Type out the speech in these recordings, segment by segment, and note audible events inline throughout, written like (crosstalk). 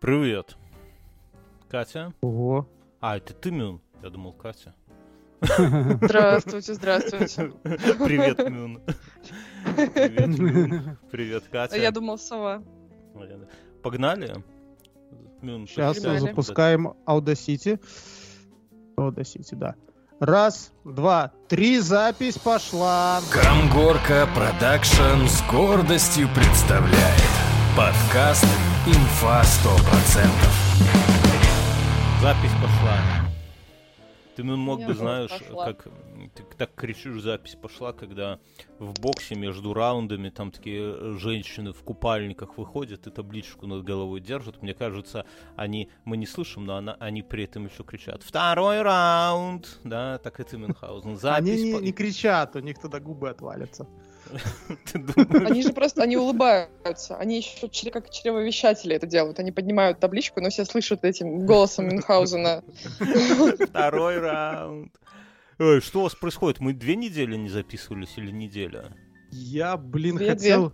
Привет. Катя? Ого. А, это ты, Мюн? Я думал, Катя. Здравствуйте, здравствуйте. Привет, Мюн. Привет, Мюн. Привет, Катя. Я думал, сова. Погнали? Мюн, Сейчас Погнали. запускаем Audacity. Audacity, да. Раз, два, три, запись пошла. Камгорка Production с гордостью представляет подкаст «Инфа 100%». Запись пошла. Ты, Мюн, мог Я бы, знаешь, пошла. как ты так кричишь, запись пошла, когда в боксе между раундами там такие э, женщины в купальниках выходят и табличку над головой держат. Мне кажется, они, мы не слышим, но она, они при этом еще кричат «Второй раунд!» Да, так это Мюнхгаузен. Они Запись не, по- не кричат, у них тогда губы отвалятся. (laughs) Они же просто, они улыбаются. Они еще как чревовещатели это делают. Они поднимают табличку, но все слышат этим голосом Мюнхгаузена. (laughs) Второй раунд. Ой, что у вас происходит? Мы две недели не записывались или неделя? Я, блин, Две-две. хотел...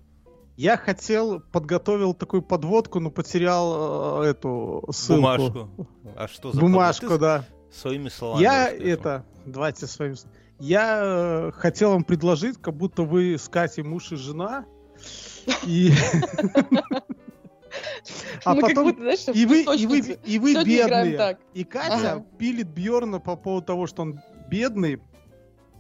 Я хотел, подготовил такую подводку, но потерял э, эту ссылку. Бумажку. А что за Бумажку, подвод? да. Своими словами. Я это, давайте с вами... Я э, хотел вам предложить, как будто вы с Катей муж и жена, и... (laughs) А потом будто, знаешь, и вы, и вы, и вы бедные. так. И Катя Ага. пилит Бьорна по поводу того, что он бедный.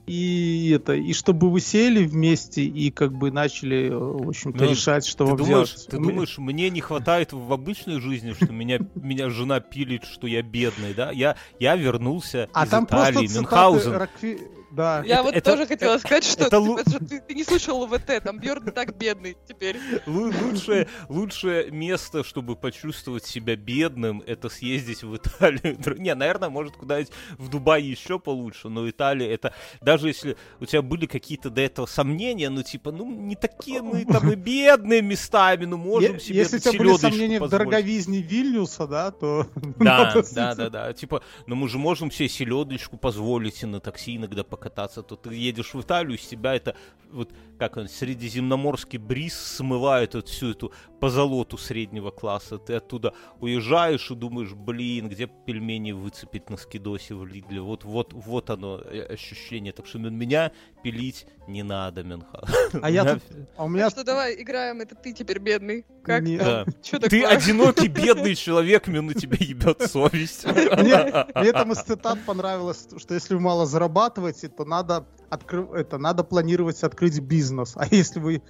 И это, и чтобы вы сели вместе и как бы начали, э, в общем-то, Ну, решать, что Ты вам думаешь, делать. ты думаешь, мне не хватает в обычной жизни, что меня, меня жена пилит, что я бедный, да? Я, я вернулся А из там Италии, Мюнхгаузен. Рокфе- Да. Я Это- вот это- тоже хотела сказать, что, это типа, лу- что ты, ты не слушал ВТ, там Бьорн так бедный теперь. Лу- Лучшее, лучшее место, чтобы почувствовать себя бедным, это съездить в Италию. (laughs) Не, наверное, может, куда-нибудь в Дубае еще получше, но Италия это... Даже если у тебя были какие-то до этого сомнения, ну, типа, ну, не такие мы (laughs) там и бедные местами, ну, можем себе Если у тебя были сомнения в дороговизне Вильнюса, да, то... (laughs) Да, да, да, да. Типа, ну мы же можем себе селедочку позволить и на такси иногда покататься. То ты едешь в Италию, с тебя это вот как он, средиземноморский бриз смывает вот всю эту позолоту среднего класса. Ты оттуда уезжаешь и думаешь, блин, где пельмени выцепить на скидосе в Лидле. Вот, вот, вот оно э, ощущение. Так что меня пилить не надо, Мюнха. А я тут... А у меня... Что давай играем, это ты теперь бедный. Как Да. Ты одинокий (laughs) бедный человек, Мюн, на тебя ебет совесть. Мне, там из цитат понравилось, что если вы мало зарабатываете, то надо, это, надо планировать открыть бизнес. А если вы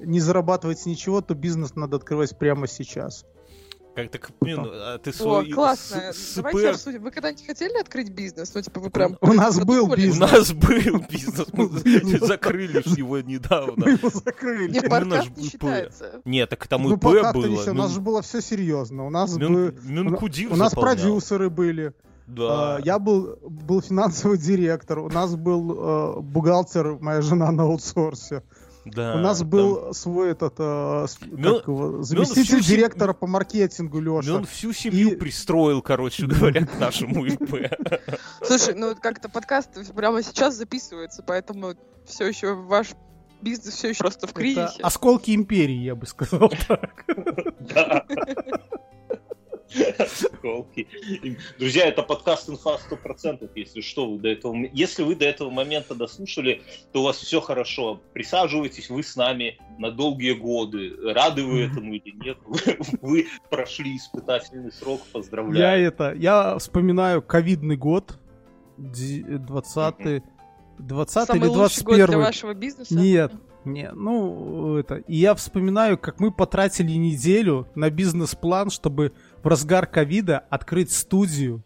не зарабатываете ничего, то бизнес надо открывать прямо сейчас. Как так, Мюн, а ты О, свой классно. с- Давайте СП обсудим. Вы когда-нибудь хотели открыть бизнес? Ну, типа, вы прям... У нас был задумались? У бизнес. нас был бизнес, мы (laughs) (laughs) закрыли ж (laughs) его недавно. Мы его закрыли. Нет, Именно подкаст не считается. Нет, так там Ну, ИП пока что было. не у нас Мюн- же было все серьезно. У нас, Мюн- бы- Мюнкудир у нас продюсеры были. Да. А, Я был, был финансовый директор. У нас был э, бухгалтер, моя жена на аутсорсе. Да, У нас там- был свой этот э, как его, заместитель сем- директора по маркетингу Леша. Он всю семью И- пристроил, короче говоря, к нашему (laughs) ИП. Слушай, ну как-то подкаст прямо сейчас записывается, поэтому все еще ваш бизнес все еще просто в Это кризисе. осколки империи, я бы сказал так. (laughs) Друзья, это подкаст инфа 100%, если что, вы до этого... Если вы до этого момента дослушали, то у вас все хорошо. Присаживайтесь, вы с нами на долгие годы. Рады вы этому или нет? Вы, (laughs) вы прошли испытательный срок, Я поздравляю. это, я вспоминаю ковидный год, ди- 20 20 Самый или лучший год для 21 вашего бизнеса? Нет, не, ну это. И я вспоминаю, как мы потратили неделю на бизнес-план, чтобы в разгар ковида открыть студию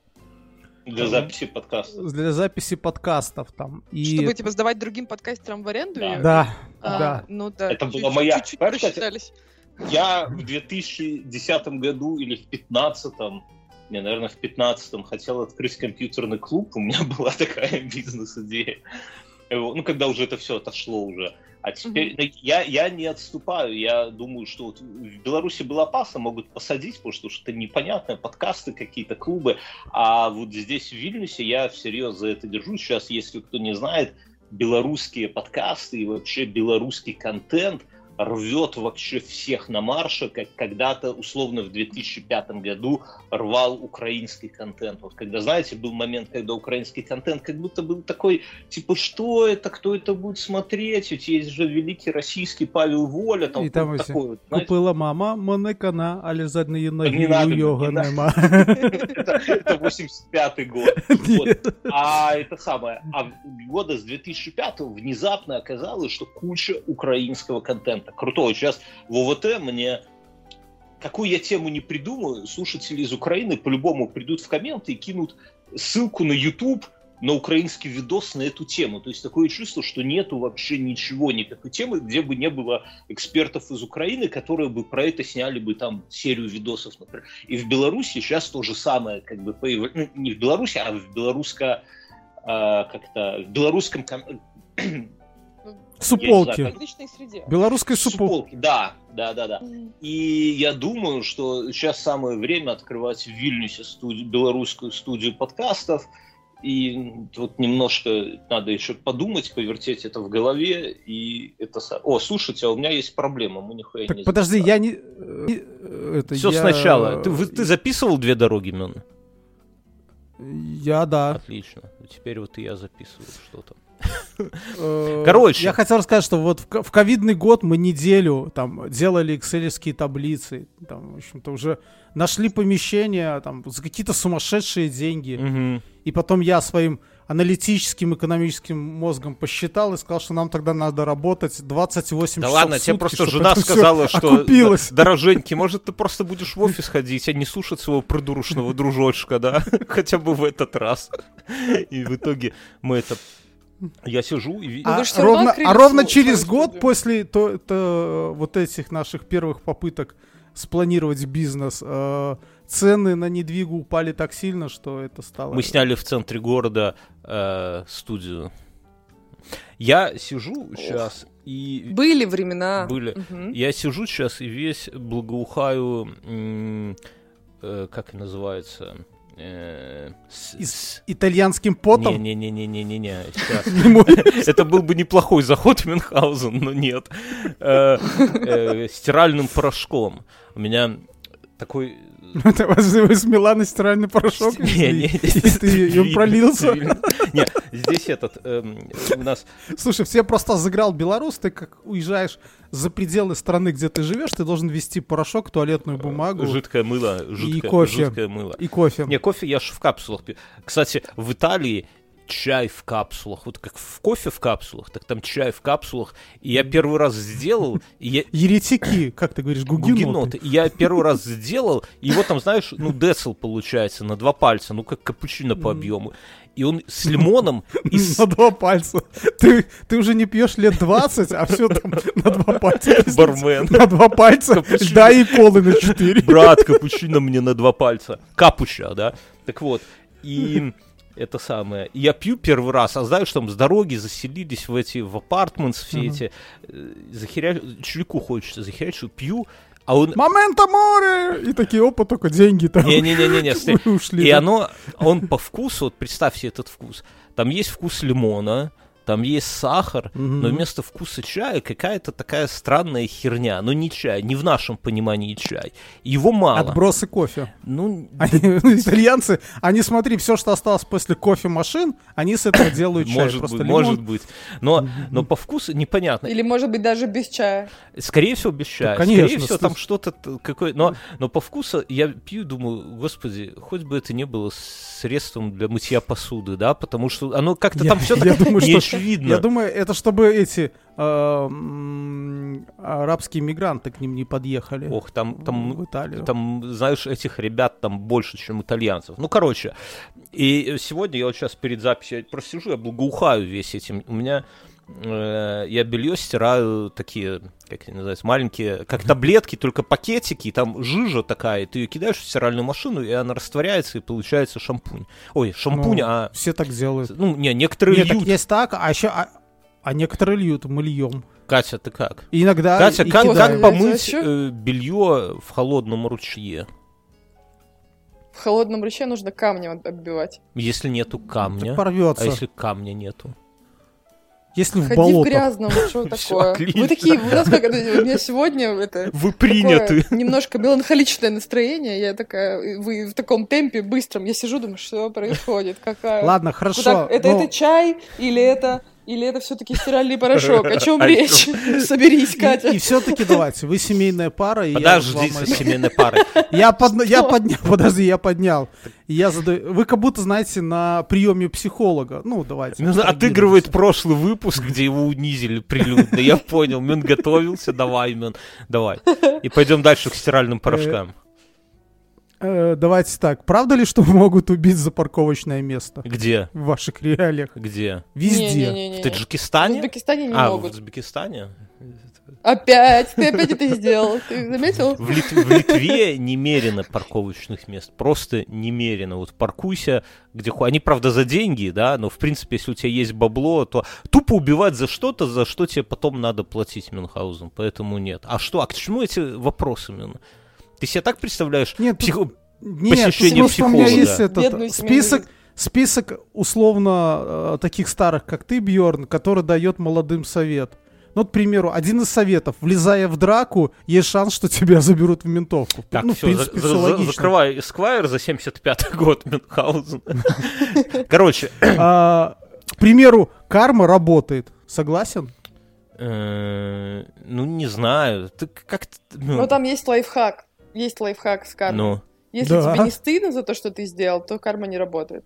Для записи подкаста. для записи подкастов там. И Чтобы типа сдавать другим подкастерам в аренду? Да. да, А, да. Ну да. Это была моя- Чуть-чуть просчитались. Я в 2010 году или в 2015, не, наверное, в 2015 хотел открыть компьютерный клуб, у меня (laughs) была такая бизнес-идея. Ну, когда уже это все отошло уже. А теперь ну, я, я не отступаю. Я думаю, что вот в Беларуси было опасно, могут посадить, потому что что-то непонятное, подкасты какие-то, клубы. А вот здесь, в Вильнюсе, я всерьез за это держусь. Сейчас, если кто не знает, белорусские подкасты и вообще белорусский контент рвет вообще всех на марше, как когда-то, условно, в 2005 году рвал украинский контент. Вот когда, знаете, был момент, когда украинский контент как будто был такой, типа, что это, кто это будет смотреть, ведь есть же великий российский Павел Воля, там, І там такой вот, знаете. купила мама мене кана, але задньої ноги Не надо, у його не нема. (laughs) это, это 85-й год. (laughs) А это самое, а года с 2005 внезапно оказалось, что куча украинского контента. Крутого. Сейчас в ОВТ мне какую я тему не придумаю, слушатели из Украины по-любому придут в комменты и кинут ссылку на YouTube на украинский видос на эту тему. То есть такое чувство, что нету вообще ничего, никакой темы, где бы не было экспертов из Украины, которые бы про это сняли бы там серию видосов, например. И в Беларуси сейчас то же самое, как бы появляется, ну, не в Беларуси, а в белорусско а, как-то в белорусском Суполки. Я среде. Белорусской суполки. Суполки, да, да, да, да. И я думаю, что сейчас самое время открывать в Вильнюсе студию, белорусскую студию подкастов. И вот немножко надо еще подумать, повертеть это в голове. И это... О, слушайте, а у меня есть проблема, мы нихуя Так не подожди, я не... Это Все я- сначала. Ты, вы- ты записывал две дороги, Мен? Я, да. Отлично. Теперь вот и я записываю что-то. Короче. Я хотел рассказать, что вот в ко- в ковидный год мы неделю там делали экселевские таблицы. Там, в общем-то, уже нашли помещения там за какие-то сумасшедшие деньги. И потом я своим аналитическим экономическим мозгом посчитал и сказал, что нам тогда надо работать 28 Да часов ладно, в тебе сутки, просто чтобы жена сказала, что окупилось. дороженьки, может, ты просто будешь в офис ходить, а не слушать своего придурочного (laughs) дружочка, да? (laughs) Хотя бы в этот раз. И в итоге мы это... Я сижу и... Ну, А, равно ровно, а ровно через год студию. после то, то, вот этих наших первых попыток спланировать бизнес, э, цены на недвигу упали так сильно, что это стало... Мы сняли в центре города э, студию. Я сижу сейчас и... Были времена. Были. Мгм. Я сижу сейчас и весь благоухаю... э, как это называется? Э, с- И с- итальянским потом. Не-не-не-не-не-не, (laughs) Это был бы неплохой заход в Мюнхгаузен, но нет. Э, э, Стиральным порошком. У меня такой... Это вы с Милана стиральный порошок Не, не, и видно, пролился. Не, здесь этот... эм, У нас... Слушай, все просто заграл белорус, ты как уезжаешь за пределы страны, где ты живешь, ты должен вести порошок, туалетную бумагу Жидкое мыло. жидкое- кофе. Жидкое мыло. и кофе. Не, кофе я ж в капсулах пью. Кстати, в Италии чай в капсулах. Вот как в кофе в капсулах, так там чай в капсулах. И я первый раз сделал, и я... (laughs) Еретики, как ты говоришь, гугеноты. Гугеноты. И Я первый раз сделал, и его там, знаешь, ну, децл получается на два пальца, ну, как капучино по объему. И он с лимоном (laughs) и с На два пальца. Ты, ты уже не пьешь лет 20, а все там на два пальца. (laughs) бармен. На два пальца Капучино. льда и колы на четыре. Брат, капучино мне на два пальца. Капуча, да? Так вот, и это самое. Я пью первый раз, а знаешь, там с дороги заселились в эти, в апартментс все Мгм. эти, э, захеря... чулику хочется захерячу, пью, а он... Момента море! И такие, опа, только деньги там Не-не-не-не, (laughs) ушли. И да. оно, он по вкусу, вот представь себе этот вкус. Там есть вкус лимона, там есть сахар, Мгм. но вместо вкуса чая какая-то такая странная херня. Ну не чай, не в нашем понимании чай. Его мало. Отбросы кофе. Ну, Они, (laughs) ну, итальянцы, они, смотри, все, что осталось после кофемашин, они с этого делают чай. может Просто быть, лимон. может быть. Но, но по вкусу непонятно. Или, может быть, даже без чая. Скорее всего, без чая. конечно, Скорее всего, там что-то какое. Но, но по вкусу я пью, думаю, господи, хоть бы это не было средством для мытья посуды, да, потому что оно как-то Я- там все (laughs) я так думаю, не что- очевидно. Я думаю, это чтобы эти м, арабские мигранты к ним не подъехали Ох, там, там, в Италию. там, знаешь, этих ребят там больше, чем итальянцев. Ну, короче, и сегодня я вот сейчас перед записью я просто сижу, я благоухаю весь этим. У меня я белье стираю такие, как они называются, маленькие, как таблетки, только пакетики, и там жижа такая, и ты ее кидаешь в стиральную машину, и она растворяется, и получается шампунь. Ой, шампунь, Ну, а... Все так делают. Ну, не, некоторые Нет, так льют. есть так, а еще... А, а некоторые льют, мы льем. Катя, ты как? И иногда Катя, и как, как кидаем. помыть э, белье в холодном ручье, В холодном ручье нужно камнем отбивать. если нету камня? Так порвется. А если камня нету? Если в Ходи в грязном, (laughs) что такое? Вы такие, у нас как, у меня сегодня это Вы приняты. немножко меланхоличное настроение. Я такая, вы в таком темпе быстром. Я сижу, думаю, что происходит, какая... Ладно, хорошо. Это, это чай или это или это все-таки стиральный порошок? О чем О (laughs) речь? (laughs) Соберись, Катя. И, все-таки давайте, вы семейная пара, и я Подожди вам со семейной парой. (laughs) Я, я поднял, подожди, я поднял. Я задаю... Вы как будто, знаете, на приеме психолога. Ну, давайте. Абстрагируемся. отыгрывает прошлый выпуск, где его унизили прилюдно. Я понял. Мюн готовился. Давай, Мюн, давай. И пойдем дальше к стиральным порошкам. Э, давайте так. Правда ли, что (laughs) могут убить за парковочное место Где? в ваших реалиях? Где? Везде. Не-не-не-не. В В Таджикистане? Узбекистане не А, в могут. Узбекистане? Опять? Ты опять это сделал? Ты заметил? В, Лит- в Литве немерено парковочных мест. Просто немерено. Вот паркуйся где ху- Они, правда, за деньги, да, но, в принципе, если у тебя есть бабло, то тупо убивать за что-то, за что тебе потом надо платить Мюнхгаузен. Поэтому нет. А что? А к чему эти вопросы, Мюн? Ты себе так представляешь? Нет, Психо- Нет, посещение просто у меня психолога. есть этот Бедную список, список условно э, таких старых, как ты, Бьорн, который дает молодым совет. Ну, вот, к примеру, один из советов. Влезая в драку, есть шанс, что тебя заберут в ментовку. Так, ну, в все, принципе, всё логично. закрывай Эсквайр за 75-й год (laughs) Мюнхгаузен. Короче, А, к примеру, карма работает. Согласен? э, ну, не знаю. Ты как Но там есть лайфхак. Есть лайфхак с кармой. Ну, Если Да. тебе не стыдно за то, что ты сделал, то карма не работает.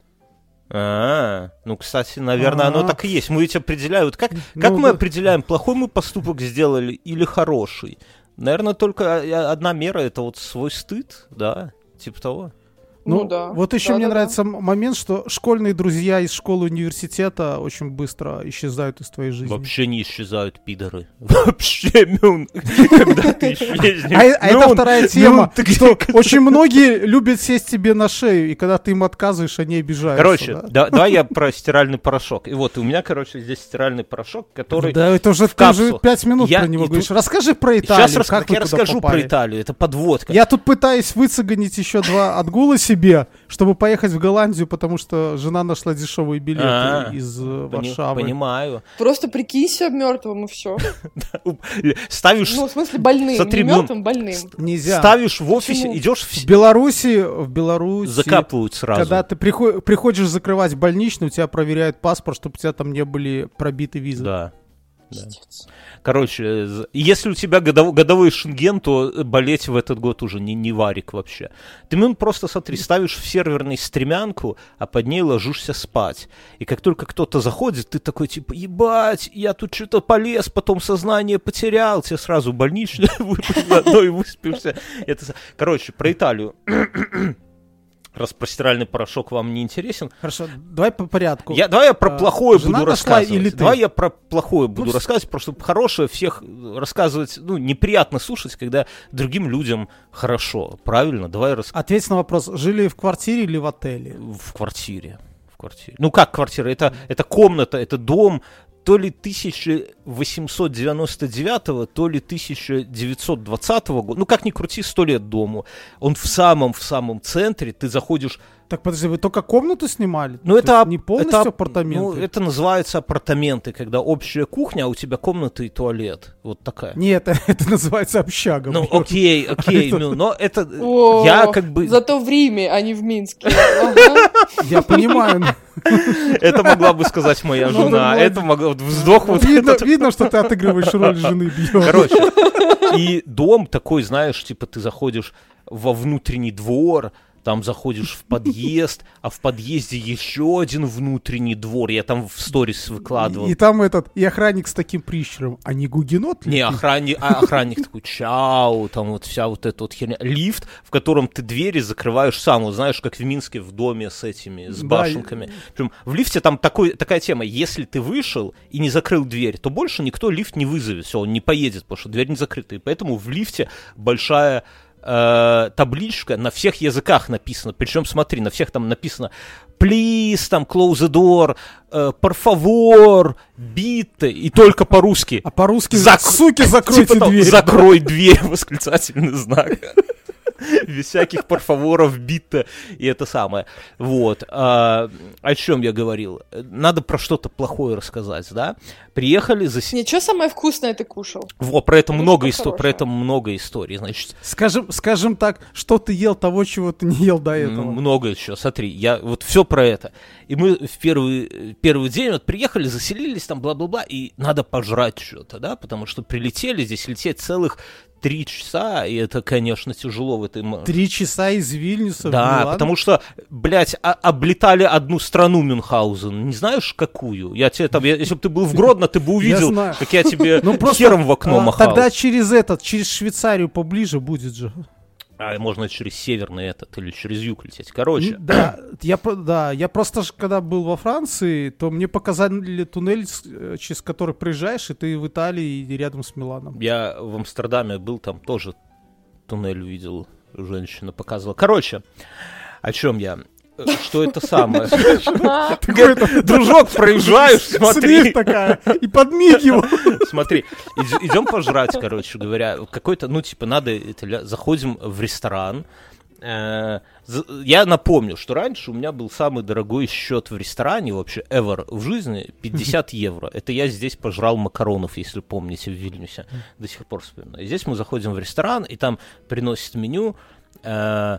А, ну, кстати, наверное, оно А. так и есть. Мы ведь определяем, вот как, Ну, как мы да. определяем, плохой мы поступок сделали или хороший? Наверное, только а, одна мера это вот свой стыд, да, типа того. Ну, да. Вот еще мне Да-да-да. нравится м- момент, что школьные друзья из школы университета очень быстро исчезают из твоей жизни. Вообще не исчезают пидоры. (laughs) Вообще, Мюн, когда ты исчезнешь. А, а это Мюн, вторая тема, Мюн, ты что очень (laughs) многие любят сесть тебе на шею, и когда ты им отказываешь, они обижаются. Короче, да? да- давай я про стиральный порошок. И вот у меня, короче, здесь стиральный порошок, который... Да, это уже в ты уже пять минут про него говоришь. Расскажи про Италию, Сейчас я расскажу про. Италию. Это подводка. Я тут пытаюсь выцегонить еще два отгула себе, чтобы поехать в Голландию, потому что жена нашла дешевые билеты А, из э, Пони- Варшавы. Понимаю. Просто прикинься мертвым и все. (laughs) Ставишь, Ну, в смысле, больным. Смотри, не ну, мертвым, больным. Нельзя. ставишь в офисе, идешь в... В Беларуси, в Беларуси, Закапывают сразу. когда ты прихо- приходишь закрывать больничный, у тебя проверяют паспорт, чтобы у тебя там не были пробиты визы. Да. Да. Короче, если у тебя годов- годовой шенген, то э, болеть в этот год уже не, не варик вообще. Ты ну, просто смотри, ставишь в серверный стремянку, а под ней ложишься спать. И как только кто-то заходит, ты такой типа, ебать, я тут что-то полез, потом сознание потерял, тебе сразу больничный (laughs) заодно и выспишься. Это... Короче, про Италию. Раз про стиральный порошок вам не интересен, Хорошо, давай по порядку. я, давай я про А, плохое буду рассказывать. или ты? Давай я про плохое буду Ну, рассказывать, просто хорошее всех э, рассказывать, ну, неприятно слушать, когда другим людям хорошо. Правильно? Давай рас... Ответь на вопрос, жили в квартире или в отеле? в квартире. В квартире. Ну, как квартира? Это, это комната, это дом, то ли 1899, то ли 1920 года. Ну, как ни крути, сто лет дому. Он в самом-в самом центре, ты заходишь Так, подожди, вы только комнату снимали? Ну, То это, не полностью это ап- апартаменты? Ну, это называется апартаменты, когда общая кухня, а у тебя комната и туалет. Вот такая. Нет, (laughs) это называется общага. Ну, окей, (laughs) окей, ну, но это... О, Я как бы... Зато в Риме, а не в Минске. (laughs) Я понимаю. но Это могла бы сказать моя Ну, жена. ну, Это могла... Вздох вот Видно, этот. видно, что ты отыгрываешь роль жены. Короче, и дом такой, знаешь, типа ты заходишь во внутренний двор, там заходишь в подъезд, а в подъезде еще один внутренний двор. Я там в сторис выкладывал. И, и там этот, и охранник с таким прищуром. А не гугенот ли? Не, охранник, а охранник такой, чау, там вот вся вот эта вот херня. Лифт, в котором ты двери закрываешь сам, вот знаешь, как в Минске в доме с этими, с Да, башенками. Причем в лифте там такой, такая тема, если ты вышел и не закрыл дверь, то больше никто лифт не вызовет, все, он не поедет, потому что дверь не закрыта. И поэтому в лифте большая э, табличка на всех языках написано. Причем, смотри, на всех там написано please, там, close the door, э, por favor, bitte, и только по-русски. А по-русски Зак- суки, закройте (laughs) Типа дверь. Закрой дверь, восклицательный знак. (laughs) без всяких парфаворов, бита и это самое. Вот. А, о чем я говорил? Надо про что-то плохое рассказать, да? Приехали за... Ничего самое вкусное ты кушал? Во, про это много что историй, про это много историй, значит, Скажем, скажем так, что ты ел того, чего ты не ел до этого. Много еще, смотри, я вот все про это. И мы в первый, первый день вот приехали, заселились там, бла-бла-бла, и надо пожрать что-то, да, потому что прилетели, здесь лететь целых три часа, и это, конечно, тяжело в этой... Три часа из Вильнюса в Да, Милан. потому что, блядь, а- облетали одну страну Мюнхгаузен. Не знаешь, какую? Я тебе там, я- если бы ты был в Гродно, ты бы увидел, как я тебе Ну, просто, хером в окно а, махал. Тогда через этот, через Швейцарию поближе будет же. А можно через северный этот или через юг лететь. Короче, Да, я, да, я просто, когда был во Франции, то мне показали туннель, э, через который проезжаешь, и ты в Италии и рядом с Миланом. Я в Амстердаме был, там тоже туннель увидел, женщина показывала. Короче, о чем я? Что это самое? (laughs) Дружок, проезжаешь, (laughs) смотри. Такая, и подмигивал. (laughs) Смотри, идем пожрать, короче говоря. Какой-то, ну, типа, надо, заходим в ресторан. Э, Я напомню, что раньше у меня был самый дорогой счет в ресторане, вообще, ever в жизни, 50 евро. Это я здесь пожрал макаронов, если помните, в Вильнюсе. До сих пор вспоминаю. И здесь мы заходим в ресторан, и там приносят меню, э,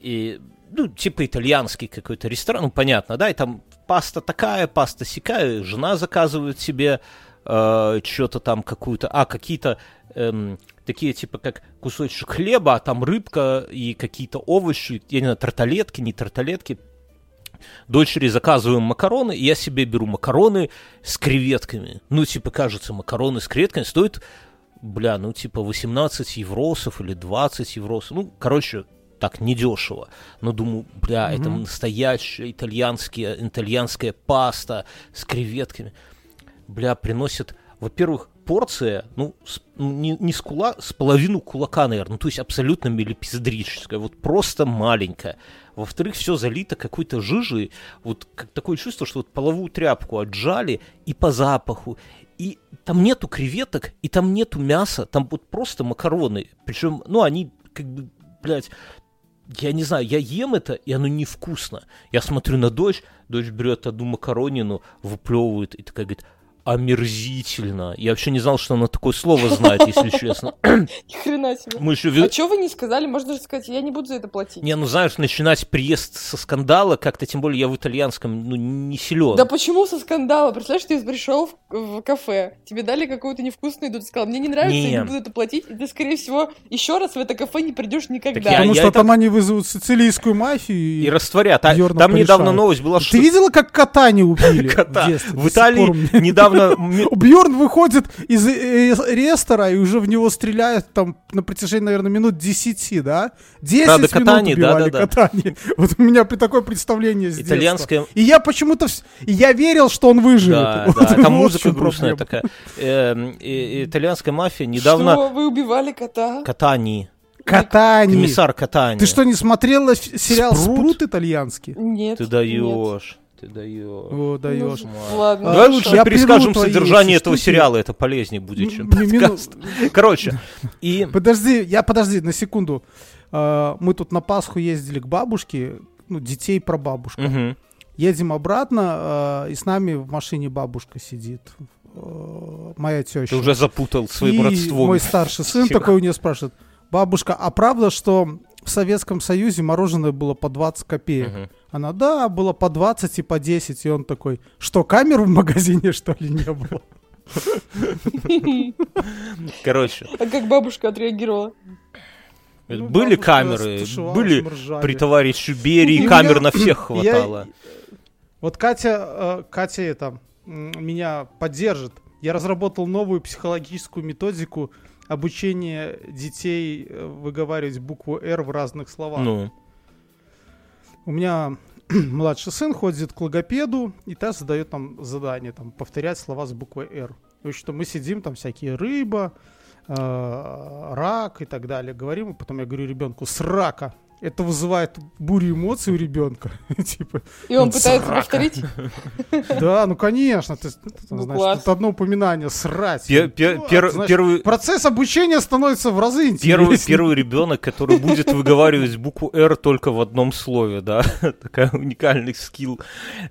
и, ну, типа итальянский какой-то ресторан, ну, понятно, да, и там паста такая, паста сякая, жена заказывает себе что-то там какую-то, а, какие-то эм, такие типа как кусочек хлеба, а там рыбка и какие-то овощи, я не знаю, тарталетки, не тарталетки. Дочери заказываем макароны, и я себе беру макароны с креветками. Ну, типа, кажется, макароны с креветками стоят, бля, ну, типа, 18 евросов или 20 евросов. Ну, короче, так недешево. Но думаю, бля, это настоящая итальянская, итальянская паста с креветками бля, приносят, во-первых, порция, ну, с- ну, не, не с кула, с половину кулака, наверное, ну, то есть абсолютно милипиздрическая, вот просто маленькая. Во-вторых, все залито какой-то жижей, вот как такое чувство, что вот половую тряпку отжали и по запаху, и там нету креветок, и там нету мяса, там вот просто макароны, причем, ну, они как бы, блядь, я не знаю, я ем это, и оно невкусно. Я смотрю на дочь, дочь берет одну макаронину, выплевывает и такая говорит, омерзительно. Я вообще не знал, что она такое слово знает, если (laughs) честно. Ни хрена себе. Мы еще... А чего вы не сказали? Можно же сказать, я не буду за это платить. Не, ну знаешь, начинать приезд со скандала, как-то тем более я в итальянском, ну, не силен. Да почему со скандала? Представляешь, ты пришел в, в кафе, тебе дали какую-то невкусную еду, ты сказал, мне не нравится, я Не. не буду это платить, и ты, скорее всего, еще раз в это кафе не придешь никогда. Так я- Потому что это- там они вызовут сицилийскую мафию. И И... растворят. А, там недавно порешают. новость была, что Ты видела, как кота не убили? (laughs) кота в Италии мне- недавно... (laughs) Бьорн выходит из рестора и уже в него стреляют там на протяжении, наверное, минут 10, да? 10 Правда, минут катание, убивали да-да-да. катание. Вот у меня при такое представление с детства. Итальянское И я почему-то... вс- И я верил, что он выживет. Да, (laughs) Вот да, там музыка грустная проблема. такая. Эм, Итальянская мафия недавно... Что, вы убивали кота? Катани. Катание. Комиссар Катани. Ты что, не смотрела ф- сериал Спрут? «Спрут» итальянский? Нет. Ты нет. Ты даешь. О, даешь. Ну, ладно. Давай лучше Я перескажем содержание этого штуки. сериала, это полезнее будет, чем подкаст. Короче, и... Подожди, я подожди, на секунду. А, Мы тут на Пасху ездили к бабушке, ну, детей про бабушку. Едем обратно, а, и с нами в машине бабушка сидит. э, Моя теща. Ты уже запутал своим и родством. мой старший сын такой у нее спрашивает, бабушка, а правда, что в Советском Союзе мороженое было по 20 копеек? Мгм. Она, да, было по 20 и по 10. И он такой, что, камер в магазине, (laughs) что ли, не было? (laughs) Короче, А как бабушка отреагировала? Ну, были камеры, были при товарищу Берии камер на (coughs) всех я- хватало. Вот Катя, э, Катя это, меня поддержит. Я разработал новую психологическую методику обучения детей э, выговаривать букву «Р» в разных словах. Ну, У меня (clears throat) младший сын ходит к логопеду, и та задает нам задание, там, повторять слова с буквой «Р». Есть, что мы сидим, там всякие рыба, э, рак и так далее. Говорим, и потом я говорю ребенку «с рака». Это вызывает бурю эмоций у ребенка. (laughs) типа, И он Он пытается срака. повторить. (laughs) да, ну конечно, ты, ты Ну, знаешь, тут одно упоминание срать. Пер- пер- Ну, пер- значит, первый, Процесс обучения становится в разы первый, интереснее. первый ребенок, который будет выговаривать букву «Р» только в одном слове, да, (laughs) такая уникальный скилл.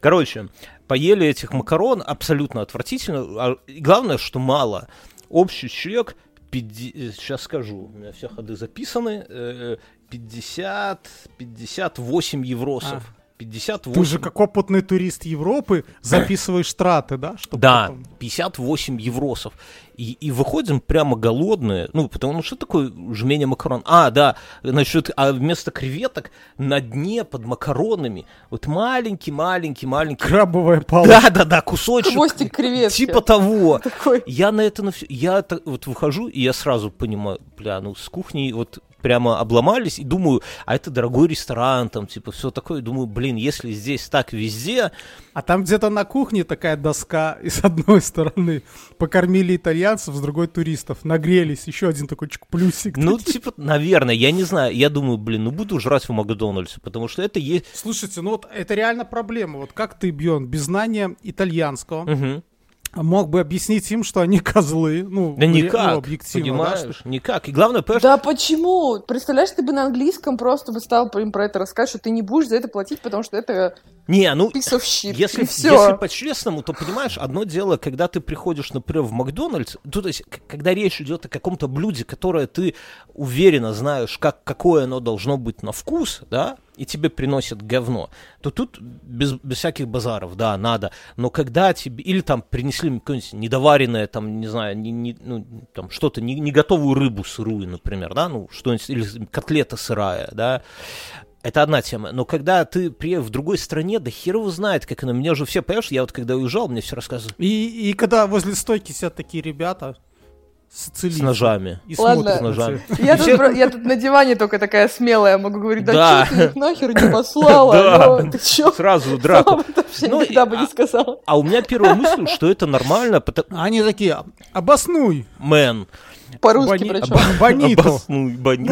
Короче, поели этих макарон абсолютно отвратительно, а и главное, что мало. Общий чек, сейчас скажу, у меня все ходы записаны, э, 50, 58 евросов. 58. Ты же как опытный турист Европы записываешь (coughs) траты, да? чтобы Да, потом- 58 евросов. И, и выходим прямо голодные. Ну, потому ну, что такое жмение макарон? А, да, значит, а вместо креветок на дне под макаронами вот маленький, маленький, маленький. Крабовая палка. Да, да, да, кусочек. Хвостик креветки. Типа того. (laughs) Такой. Я на это на всё- Я так вот выхожу, и я сразу понимаю, бля, ну с кухней вот прямо обломались, и думаю, а это дорогой ресторан, там, типа, все такое. Думаю, блин, если здесь так везде, А там где-то на кухне такая доска, (laughs) и с одной стороны покормили итальянцев, с другой туристов. Нагрелись, еще один такой чик плюсик. Ну, (laughs) типа, наверное, я не знаю. Я думаю, блин, ну буду жрать в Макдональдсе, потому что это есть... Слушайте, ну вот это реально проблема. Вот как ты, Бьон, без знания итальянского Мгм. Мог бы объяснить им, что они (laughs) козлы? Ну, Да ну, никак, объективно, да, понимаешь? что- Никак. И главное, понимаешь, Да почему? Представляешь, ты бы на английском просто бы стал им про это рассказать, что ты не будешь за это платить, потому что это не, ну, piece of shit. Если, все. если по-честному, то понимаешь, одно дело, когда ты приходишь, например, в Макдональдс, ну, то есть, когда речь идет о каком-то блюде, которое ты уверенно знаешь, как, какое оно должно быть на вкус, да, и тебе приносят говно, то тут без, без всяких базаров, да, надо. Но когда тебе, или там принесли какое-нибудь недоваренное, там, не знаю, не, не- ну, там, что-то, не, не готовую рыбу сырую, например, да, ну, что-нибудь, или котлета сырая, да, это одна тема. Но когда ты приехал в другой стране, да хер его знает, как оно. Меня же все, понимаешь, я вот когда уезжал, мне все рассказывали И, и когда возле стойки сидят такие ребята с, с ножами. и Ладно. С ножами. (laughs) Я И тут, все- про- я тут на диване только такая смелая, могу говорить, да, Да. чё ты их нахер не послала, (laughs) Да. алло, ты чё? Сразу драку. Ну, никогда и- бы не сказала. А у меня первая мысль, что это нормально, потому... Они такие, обоснуй, Мэн. По-русски Бони- причем. Бо- Бонито.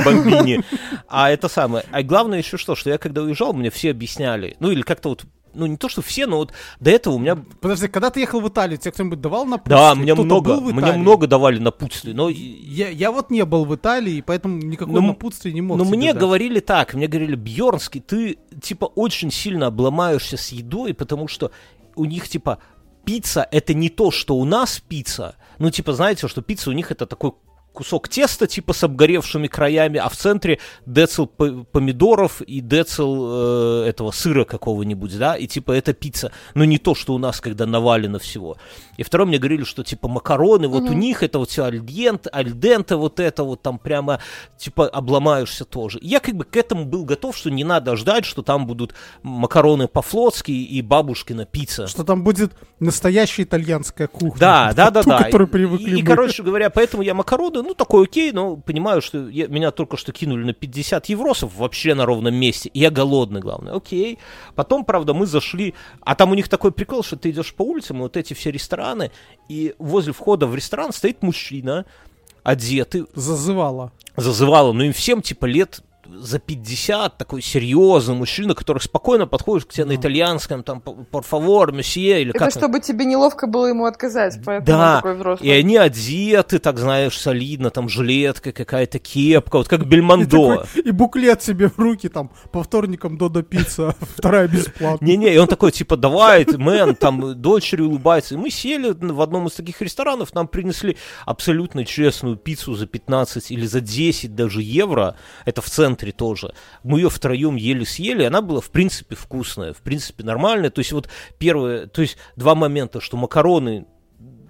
Бомбини. А это самое. А главное еще что, что я когда уезжал, мне все объясняли. Ну или как-то вот, ну не то, что все, но вот до этого у меня... Подожди, когда ты ехал в Италию, тебе кто-нибудь давал напутствие? Да, мне много, мне много давали напутствий, но... Я, я вот не был в Италии, и поэтому никакого Ну, напутствия не мог Но тебе мне дать. говорили так, мне говорили, Бьернский, ты типа очень сильно обломаешься с едой, потому что у них типа пицца это не то, что у нас пицца. Ну типа знаете, что пицца у них это такой кусок теста типа с обгоревшими краями, а в центре децл по- помидоров и децл э, этого сыра какого-нибудь, да, и типа это пицца, но не то, что у нас, когда навалено всего. И второе мне говорили, что типа макароны, вот у них это вот все альдент, альденте, вот это вот там прямо типа обломаешься тоже. Я как бы к этому был готов, что не надо ждать, что там будут макароны по-флотски и бабушкина пицца. Что там будет настоящая итальянская кухня. Да, (laughs) да, да, Ту, да. которой привыкли и, и, короче говоря, поэтому я макароны, ну, такой окей, но понимаю, что я- меня только что кинули на 50 евросов вообще на ровном месте, и я голодный, главное, окей. Потом, правда, мы зашли, а там у них такой прикол, что ты идешь по улицам, и вот эти все рестораны, и возле входа в ресторан стоит мужчина, одетый, Зазывала. зазывало, но им всем типа лет за 50, такой серьезный мужчина, который спокойно подходит к тебе на итальянском, там, por favor, месье, или Это как чтобы тебе неловко было ему отказать, поэтому Да, такой и взрослый. они одеты, так знаешь, солидно, там жилетка какая-то, кепка, вот как И, Бельмондо. такой- и буклет себе в руки, там, по вторникам Додо Пицца, (laughs) вторая бесплатно. Не-не, и он такой, типа, давай, ты, мэн, там, дочери улыбается. И мы сели в одном из таких ресторанов, нам принесли абсолютно честную пиццу за 15 или за 10 даже евро, это в центре тоже. Мы ее втроем ели-съели, она была, в принципе, вкусная, в принципе, нормальная. То есть вот первое, то есть два момента, что макароны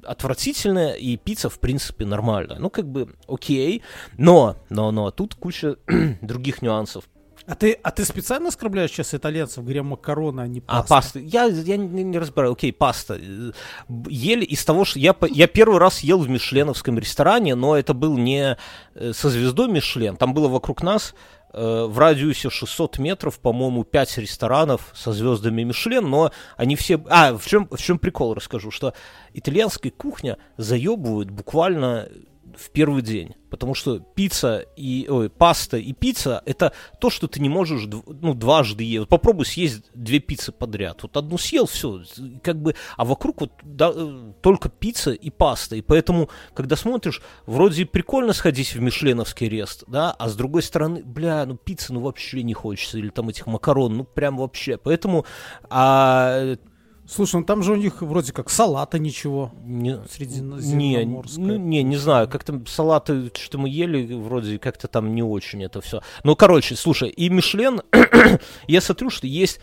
отвратительная, и пицца, в принципе, нормальная. Ну, как бы, окей. Но, но, но, тут куча (clears throat) других нюансов. А ты, а ты специально оскорбляешь сейчас итальянцев, говоря макароны, а не А, паста? паста. Я, я не, не разбираю. Окей, паста. Ели из того, что я, я первый раз ел в мишленовском ресторане, но это был не э, со звездой Мишлен. Там было вокруг нас в радиусе 600 метров, по-моему, 5 ресторанов со звездами Мишлен, но они все... А, в чем, в чем прикол расскажу, что итальянская кухня заебывают буквально в первый день. Потому что пицца и ой, паста и пицца это то, что ты не можешь ну, дважды есть. Вот попробуй съесть две пиццы подряд. Вот одну съел, все, как бы, а вокруг вот да, э, только пицца и паста. И поэтому, когда смотришь, вроде прикольно сходить в Мишленовский рест, да, а с другой стороны, бля, ну пиццы ну вообще не хочется, или там этих макарон, ну прям вообще. Поэтому а Слушай, ну там же у них вроде как салата ничего. Не, не, ну, не, не знаю, как там салаты, что мы ели, вроде как-то там не очень это все. Ну, короче, слушай, и Мишлен, (coughs) я смотрю, что есть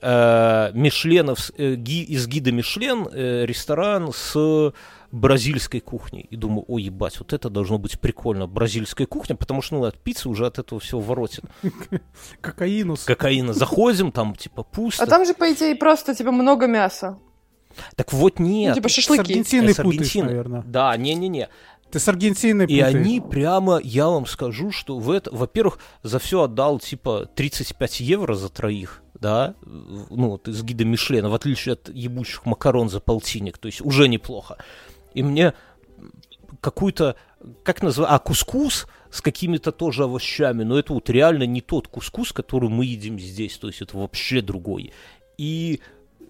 э, Мишленов, э, ги, из гида Мишлен э, ресторан с бразильской кухней. И думаю, ой, ебать, вот это должно быть прикольно, бразильская кухня, потому что, ну, от пиццы уже от этого всего воротит. (laughs) Кокаинус. Кокаина. Заходим, там, типа, пусто. А там же, по идее, просто, типа, много мяса. Так вот нет. Ну, типа шашлыки. С Аргентиной путаешь, наверное. Да, не-не-не. Ты с Аргентиной И они прямо, я вам скажу, что в это, во-первых, за все отдал типа 35 евро за троих, да, ну вот из гида Мишлена, в отличие от ебучих макарон за полтинник, то есть уже неплохо и мне какую-то, как называется, а, кускус с какими-то тоже овощами, но это вот реально не тот кускус, который мы едим здесь, то есть это вообще другой. И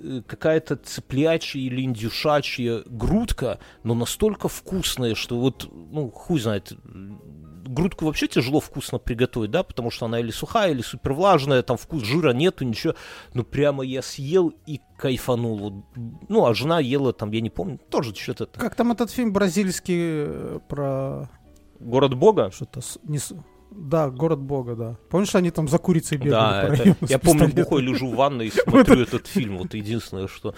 э, какая-то цыплячья или индюшачья грудка, но настолько вкусная, что вот, ну, хуй знает, грудку вообще тяжело вкусно приготовить, да, потому что она или сухая, или супер влажная, там вкус жира нету, ничего. Но прямо я съел и кайфанул. Ну, а жена ела там, я не помню, тоже что-то. Как там этот фильм бразильский э, про... Город Бога? Что-то не... Да, город Бога, да. Помнишь, они там за курицей бегали да, по это, Я помню, бухой лежу в ванной и (laughs) смотрю этот фильм. Вот единственное, что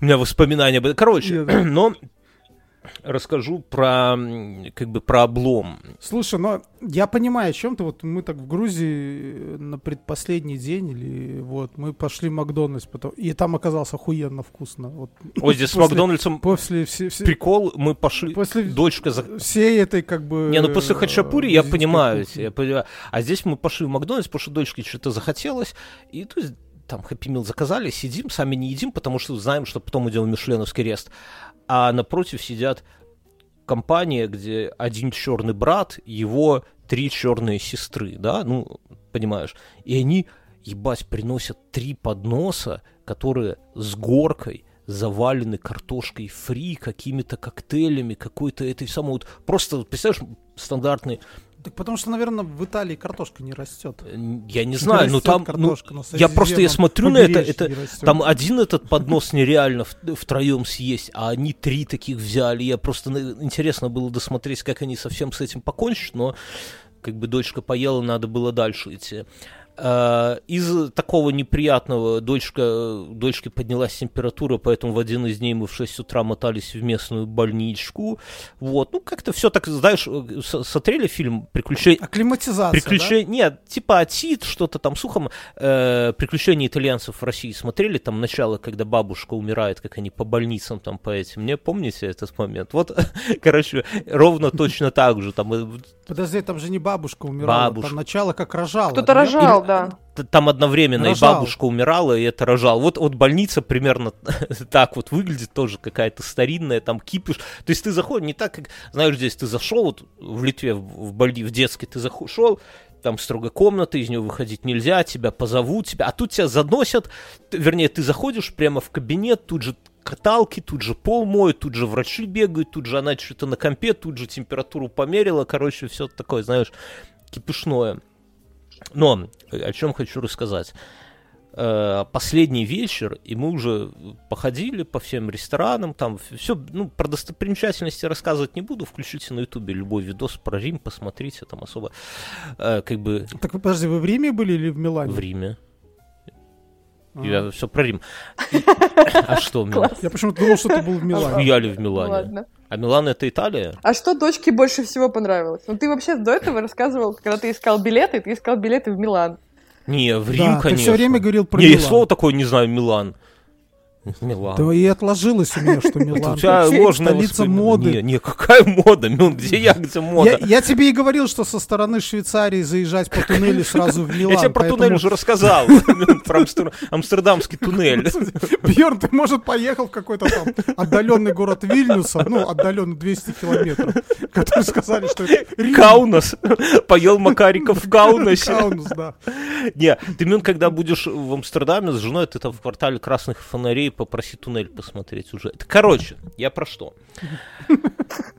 у меня воспоминания были. Короче, (clears throat) но расскажу про как бы про облом. Слушай, но я понимаю, о чем ты. Вот мы так в Грузии на предпоследний день или вот мы пошли в Макдональдс, потом и там оказалось охуенно вкусно. Вот. Ой, здесь (laughs) после, с Макдональдсом после все, все, прикол. Мы пошли. После дочка за всей этой как бы. Не, ну после хачапури я понимаю, я понимаю. А здесь мы пошли в Макдональдс, потому что дочке что-то захотелось, и то есть там Хэппи Мил заказали, сидим, сами не едим, потому что знаем, что потом идем в Мишленовский рест а напротив сидят компания, где один черный брат, его три черные сестры, да, ну, понимаешь, и они, ебать, приносят три подноса, которые с горкой, завалены картошкой фри, какими-то коктейлями, какой-то этой самой вот просто, представляешь, стандартный так потому что, наверное, в Италии картошка не растет. Э, я не знаю, ну там, ну, я просто я смотрю на это, это там один этот поднос нереально втроем съесть, а они три таких взяли. Я просто интересно было досмотреть, как они совсем с этим покончат, но как бы дочка поела, надо было дальше идти. Э, из такого неприятного дочка, дочке поднялась температура, поэтому в один из дней мы в 6 утра мотались в местную больничку. Вот, ну как-то все так, знаешь, э, смотрели фильм «Приключения...» Акклиматизация, Приключения... да? Нет, типа «Атит», что-то там сухом. Э, «Приключения итальянцев в России» смотрели, там начало, когда бабушка умирает, как они по больницам там по этим. Мне помните этот момент? Вот, (laughs) короче, ровно точно так же. Там... Э, Подожди, там же не бабушка умирала, бабушка. там начало как рожала. Кто-то рожал, да. Там одновременно рожал. и бабушка умирала, и это рожал. Вот, вот больница примерно (laughs) так вот выглядит, тоже какая-то старинная, там кипиш. То есть ты заходишь, не так, как, знаешь, здесь ты зашел, вот в Литве, в, больни, в детской ты зашел, там строго комната, из нее выходить нельзя, тебя позовут, тебя, а тут тебя заносят, вернее, ты заходишь прямо в кабинет, тут же каталки, тут же пол моют, тут же врачи бегают, тут же она что-то на компе, тут же температуру померила, короче, все такое, знаешь, кипишное. Но о чем хочу рассказать. Э, последний вечер, и мы уже походили по всем ресторанам, там все, ну, про достопримечательности рассказывать не буду, включите на ютубе любой видос про Рим, посмотрите, там особо, э, как бы... Так, подожди, вы в Риме были или в Милане? В Риме. А. Я все про Рим. (laughs) А что? Я почему-то думал, что ты был в Милане. Я ли в Милане? А Милан это Италия? А что дочке больше всего понравилось? Ну ты вообще до этого рассказывал, когда ты искал билеты, ты искал билеты в Милан. Не, в Рим, конечно. ты все время говорил про не, Милан. Не, я слово такое не знаю, Милан. (laughs) Милан. Да и отложилось у меня, что (laughs) Милан. У тебя ложная Столица моды. Не, не, какая мода? Ну, где я, где мода? Я, я тебе и говорил, что со стороны Швейцарии заезжать по туннелю (laughs) сразу в Милан. Я тебе про поэтому- туннель уже рассказал. Про Амстер- Амстердамский туннель. Бьерн, ты, может, поехал в какой-то там отдаленный город Вильнюса, ну, отдаленный 200 километров, которые сказали, что это Рим. Каунас. Поел Макариков в Каунасе. Каунас, да. Не, ты, Мин, когда будешь в Амстердаме с женой, ты там в квартале красных фонарей попроси туннель посмотреть уже. Это, короче, я про что?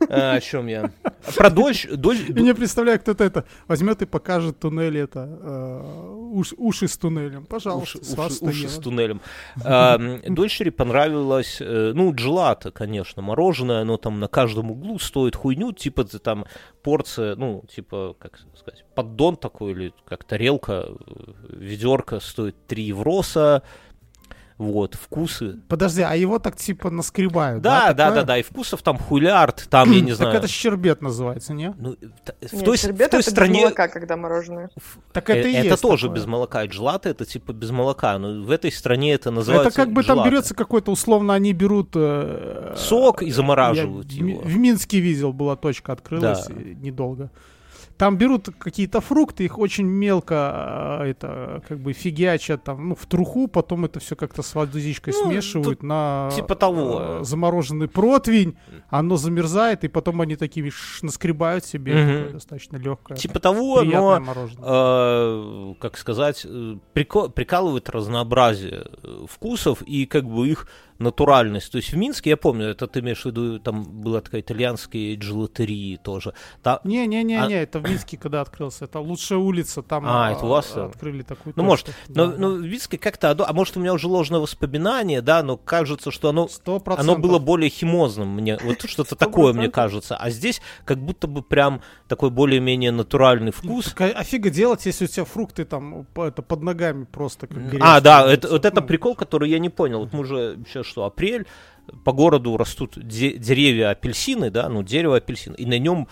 А, О чем я? Про дочь, Я не представляю, кто-то это возьмет и покажет туннель это, э, уш- уши с туннелем. Пожалуйста, уши, с туннелем. Дочери понравилось, э, ну, джелато, конечно, мороженое, оно там на каждом углу стоит хуйню, типа там порция, ну, типа, как сказать, поддон такой или как тарелка, ведерко стоит 3 евроса, вот, вкусы. Подожди, а его так типа наскребают, Да, да, такое? да, да, и вкусов там хулиард, там, я не Так знаю. это щербет называется, не? Ну, в Нет, той, с- в щербет той это без стране... молока, когда мороженое. Так это Э, и это есть тоже такое. без молока. Джелато это типа без молока. Но в этой стране это называется Это как бы там джелато. берется какой-то, условно, они берут... э, Сок и я замораживают в, его. в Минске видел, была точка, открылась Да. недолго. Там берут какие-то фрукты, их очень мелко, э, это, как бы фигячат там, ну, в труху, потом это все как-то с водичкой Ну, смешивают на типа того. э, замороженный противень, оно замерзает, и потом они такими ш- наскребают себе Мгм. такое достаточно легкое. Типа того, но, мороженое. э, как сказать, э, прико- прикалывает разнообразие э, вкусов и как бы их натуральность. То есть в Минске, я помню, это ты имеешь в виду, там была такая итальянская джелатерия тоже. Не-не-не, это в Минске когда открылся. Это лучшая улица, там А, а, это у вас, э? открыли такую Ну, точку. может, но, Да, но в Минске как-то, а может, у меня уже ложное воспоминание, да, но кажется, что оно Сто Оно процентов. было более химозным, мне вот что-то такое мне кажется. А здесь как будто бы прям такой более-менее натуральный вкус. Так, а, а фига делать, если у тебя фрукты там это под ногами просто как А, да, это, вот это Ну, прикол, который я не понял. Вот мы уже сейчас что, апрель, по городу растут де- деревья апельсины, да, ну, дерево апельсин, и на нем,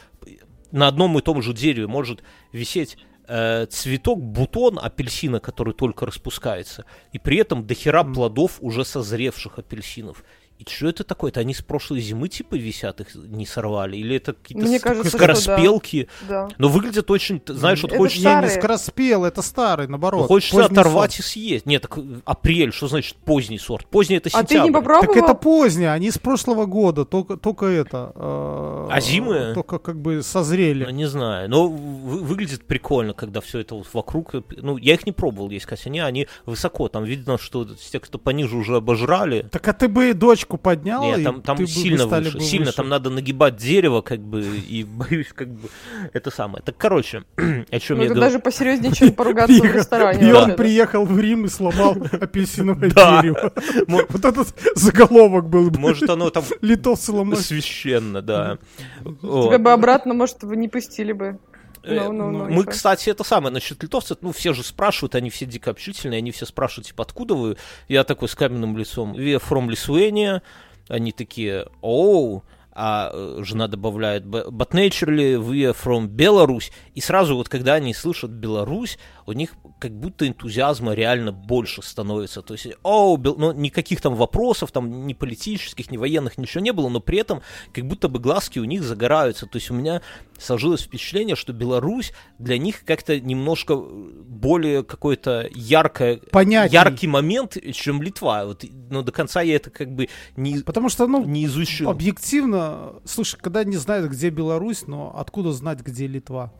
на одном и том же дереве может висеть э, цветок, бутон апельсина, который только распускается, и при этом дохера плодов уже созревших апельсинов. И что это такое? Это они с прошлой зимы типа висят, их не сорвали? Или это какие-то Мне с- кажется, скороспелки? Да. Но выглядят очень, знаешь, вот Это хочешь, Не, не старые. скороспел, это старый, наоборот. ну, хочется поздний оторвать сорт. и съесть. Нет, так апрель, что значит поздний сорт? Поздний это А ты сентябрь. не попробовал? Так это позднее, они с прошлого года, только, только это... э, А зимы? Только как бы созрели. Ну, не знаю, но вы- выглядит прикольно, когда все это вот вокруг. Ну, я их не пробовал есть, хотя они, они высоко. Там видно, что те, кто пониже, уже обожрали. Так а ты бы и дочку поднял, Нет, и там, там ты бы- сильно стали выше. бы Сильно выше. там надо нагибать дерево, как бы, и (laughs) боюсь, как бы, это самое. Так, короче, (clears throat) о чем Ну, я это говорю. даже посерьезнее, чем поругаться в (laughs) ресторане. И он приехал в Рим и сломал (laughs) апельсиновое дерево. Вот этот заголовок был. бы. Может, оно там Литовцы ломают. священно, да. Тебя бы обратно, может, вы не пустили бы. Э, Ну, ну, ну, Мы, кстати, это самое, насчет литовцев, ну, все же спрашивают, они все дико общительные, они все спрашивают, типа, откуда вы? Я такой с каменным лицом, we from Lithuania, они такие, оу, а э, жена добавляет, «But but naturally we are from Беларусь. И сразу вот, когда они слышат Беларусь, у них как будто энтузиазма реально больше становится. То есть, о, Бел- ну, никаких там вопросов, там ни политических, ни военных, ничего не было, но при этом как будто бы глазки у них загораются. То есть у меня сложилось впечатление, что Беларусь для них как-то немножко более какое-то яркое, Понятней. яркий момент, чем Литва. Вот, но до конца я это как бы не, Потому что, ну, не изучил. объективно, слушай, когда не знают, где Беларусь, но откуда знать, где Литва?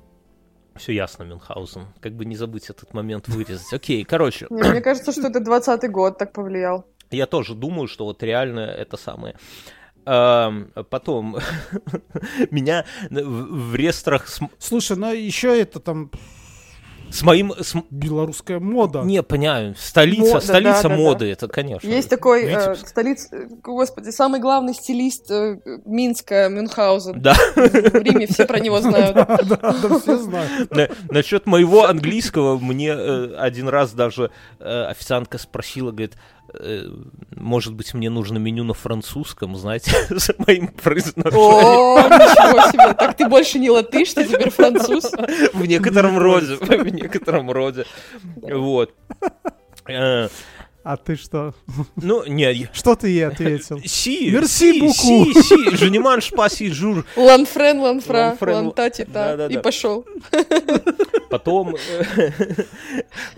Все ясно, Мюнхгаузен. Как бы не забыть этот момент вырезать. Окей, короче. Не, мне кажется, что это 20-й год так повлиял. Я тоже думаю, что вот реально это самое. Потом (laughs) меня в м- Слушай, ну еще это там с моим... с белорусская мода. Не, понимаю, столица, Мода, столица да, да, моды, это, конечно. Есть такой э, столиц, э, господи, самый главный стилист э, Минска, Мюнхгаузен. Да, В Риме все про него знают. Да, да, да, все знают. На- насчет моего английского мне э, один раз даже э, официантка спросила, говорит, может быть, мне нужно меню на французском, знаете, (laughs) за моим произношением. О, ничего себе. Так ты больше не латыш, ты теперь француз. В некотором роде, в некотором роде. Вот. А ты что? (laughs) Ну, не, я- Что ты ей ответил? (laughs) Си, Мерси си, буку. си, си, pas si jour. Ланфрен, ланфра, Ланфрен, лантати-та. да-да-да. И пошел. (laughs) Потом э,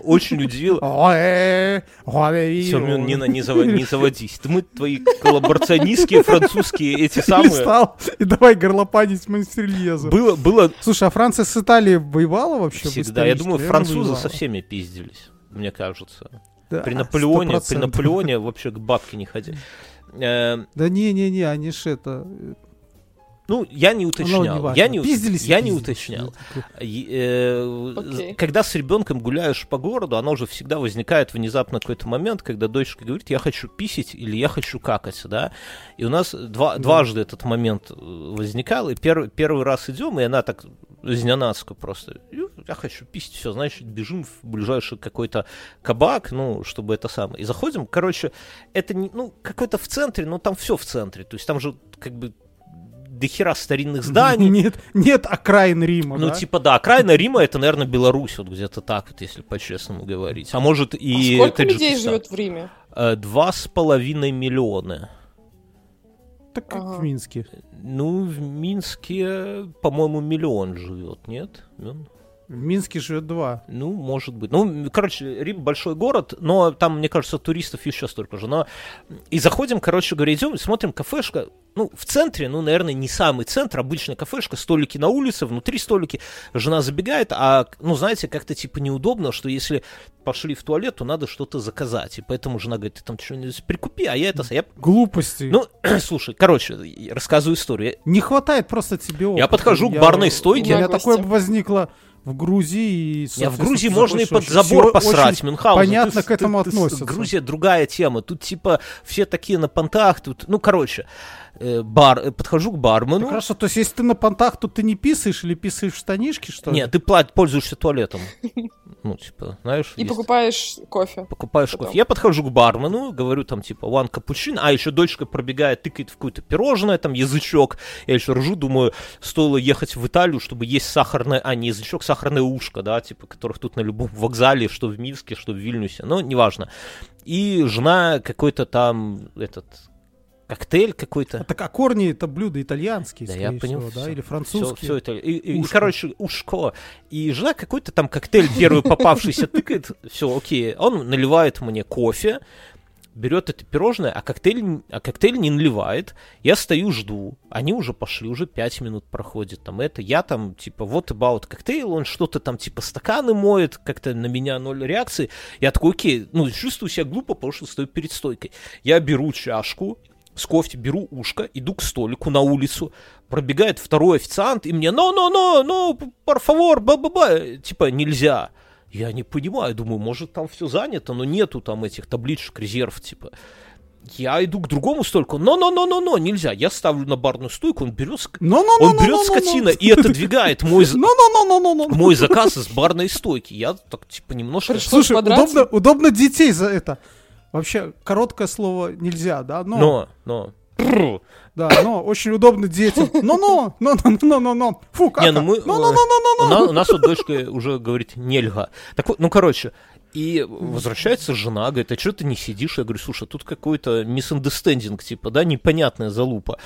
очень удивил. Ой, ой, Семен, не, на- не, не заводись. Мы твои коллаборационистские французские эти самые... Встал и давай горлопанить Монстрельезу. Было, было Слушай, а Франция с Италией воевала вообще? всегда. Я думаю, французы со всеми пиздились, мне кажется. Да, При Наполеоне, при 100%. Наполеоне вообще к бабке не ходи. Э, Да не-не-не, они ж это... Ну, я не уточнял. неважно. я не, Пиздились я не пиздились. уточнял. И, э, Окей. Когда с ребенком гуляешь по городу, оно же всегда возникает внезапно какой-то момент, когда дочка говорит, я хочу писить или я хочу какать, да. И у нас два, дважды этот момент э, возникал, и пер- первый раз идем, и она так зненацко просто, «Ю, я хочу писать, все, значит, бежим в ближайший какой-то кабак, ну, чтобы это самое. И заходим, короче, это не, ну, какой-то в центре, но там все в центре, то есть там же как бы дохера старинных зданий, (laughs) Нет, нет окраин Рима, ну, да? типа, да, окраина Рима это, наверное, Беларусь, вот где-то так вот, если по-честному говорить. А может и а сколько людей живет в Риме? Э, Два с половиной миллиона. Так как Ага. в Минске. Ну, в Минске, по-моему, миллион живет, нет? Миллион? В Минске живет два. Ну, может быть. Ну, короче, Рим большой город, но там, мне кажется, туристов еще столько же. Но и заходим, короче говоря, идем, смотрим кафешка. Ну, в центре, ну, наверное, не самый центр, обычная кафешка, столики на улице, внутри столики. Жена забегает, а, ну, знаете, как-то типа неудобно, что если пошли в туалет, то надо что-то заказать. И поэтому жена говорит, ты там что-нибудь прикупи, а я это... Я... Глупости. Ну, (clears throat) слушай, короче, я рассказываю историю. Не хватает просто тебе опыта. подхожу к барной стойке. У меня такое возникло в Грузии. и, Я в Грузии можно и под забор всё посрать, Мюнхгаузен. понятно Ты к этому ты- относятся. Грузия другая тема. Тут типа все такие на понтах. Тут, ну, короче, э, бар, э, подхожу к бармену. Так хорошо, то есть если ты на понтах, то ты не писаешь или писаешь в штанишки, что ли? Нет, ты плат, пользуешься туалетом. (laughs) Ну, типа, знаешь, И есть- покупаешь кофе. покупаешь Потом. кофе. Я подхожу к бармену, говорю там типа one капучино, а еще дочка пробегает, тыкает в какое-то пирожное, там язычок. Я еще ржу, думаю, стоило ехать в Италию, чтобы есть сахарное, а не язычок, сахарное ушко, да, типа, которых тут на любом вокзале, что в Минске, что в Вильнюсе, но неважно. И жена какой-то там, этот, коктейль какой-то. Так а корни это блюда итальянские, Да, я понял. всего, да, или Все, французские. все это. И, и- и, Ушко. короче, ушко. И жена какой-то там коктейль первый попавшийся тыкает. Все, окей. Он наливает мне кофе, берет это пирожное, а коктейль, а коктейль не наливает. Я стою, жду. Они уже пошли, уже пять минут проходит. Там это, я там, типа, вот about коктейл, он что-то там, типа, стаканы моет, как-то на меня ноль реакции. Я такой, окей, ну, чувствую себя глупо, потому что стою перед стойкой. Я беру чашку, с кофе беру ушко, иду к столику на улицу, пробегает второй официант, и мне, ну, ну, ну, ну, por favor, ба-ба-ба, типа, нельзя. Я не понимаю, думаю, может, там все занято, но нету там этих табличек резерв, типа. Я иду к другому столику, но-но-но-но-но, нельзя. Я ставлю на барную стойку, он берет, ск- ну, ну, он ну, берет ну, скотина ну. и отодвигает мой, Ну, ну, ну, ну, ну, ну. мой заказ из барной стойки. Я так, типа, немножко... Хорошо. Слушай, подраться? удобно, удобно детей за это. Вообще, короткое слово нельзя, да? Но, Но, но... да, но очень удобно детям. Ну, ну, ну, ну, ну, ну, ну. Фу, как? Не, ну мы... Ну, ну, ну, ну, ну, У на- у нас вот дочка уже говорит нельга. Так вот, ну, короче, и возвращается жена, говорит, а что ты не сидишь? Я говорю, слушай, тут какой-то misunderstanding, типа, да, непонятная залупа.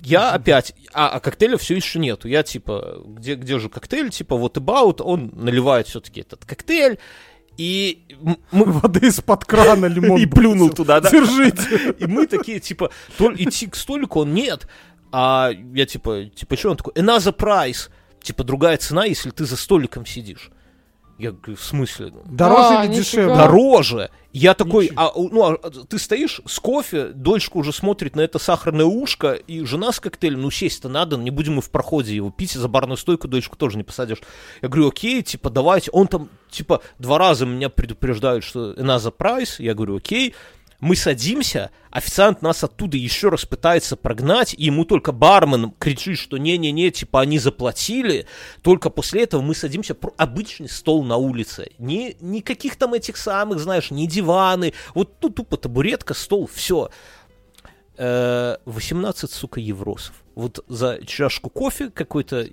Я опять, а, а коктейля все еще нету. Я типа, где, где же коктейль? Типа, вот about, он наливает все-таки этот коктейль, и мы Воды из-под крана (laughs) лимон. и плюнул туда, да. Держите. (laughs) И мы такие, типа, идти к столику, он нет. А я типа, типа, что он такой? Another price. Типа, другая цена, если ты за столиком сидишь. Я говорю, в смысле? Дороже А, или нифига. дешевле? Дороже. Я такой, Ничего. а, ну, а ты стоишь с кофе, дочка уже смотрит на это сахарное ушко, и жена с коктейлем, ну, сесть-то надо, не будем мы в проходе его пить, за барную стойку дочку тоже не посадишь. Я говорю, окей, типа, давайте. Он там, типа, два раза меня предупреждают, что another price. Я говорю, окей. Мы садимся, официант нас оттуда еще раз пытается прогнать, и ему только бармен кричит, что не-не-не, типа они заплатили. Только после этого мы садимся, обычный стол на улице. Ни, никаких там этих самых, знаешь, ни диваны. Вот тут тупо табуретка, стол, все. 18, сука, евросов. Вот за чашку кофе какой-то...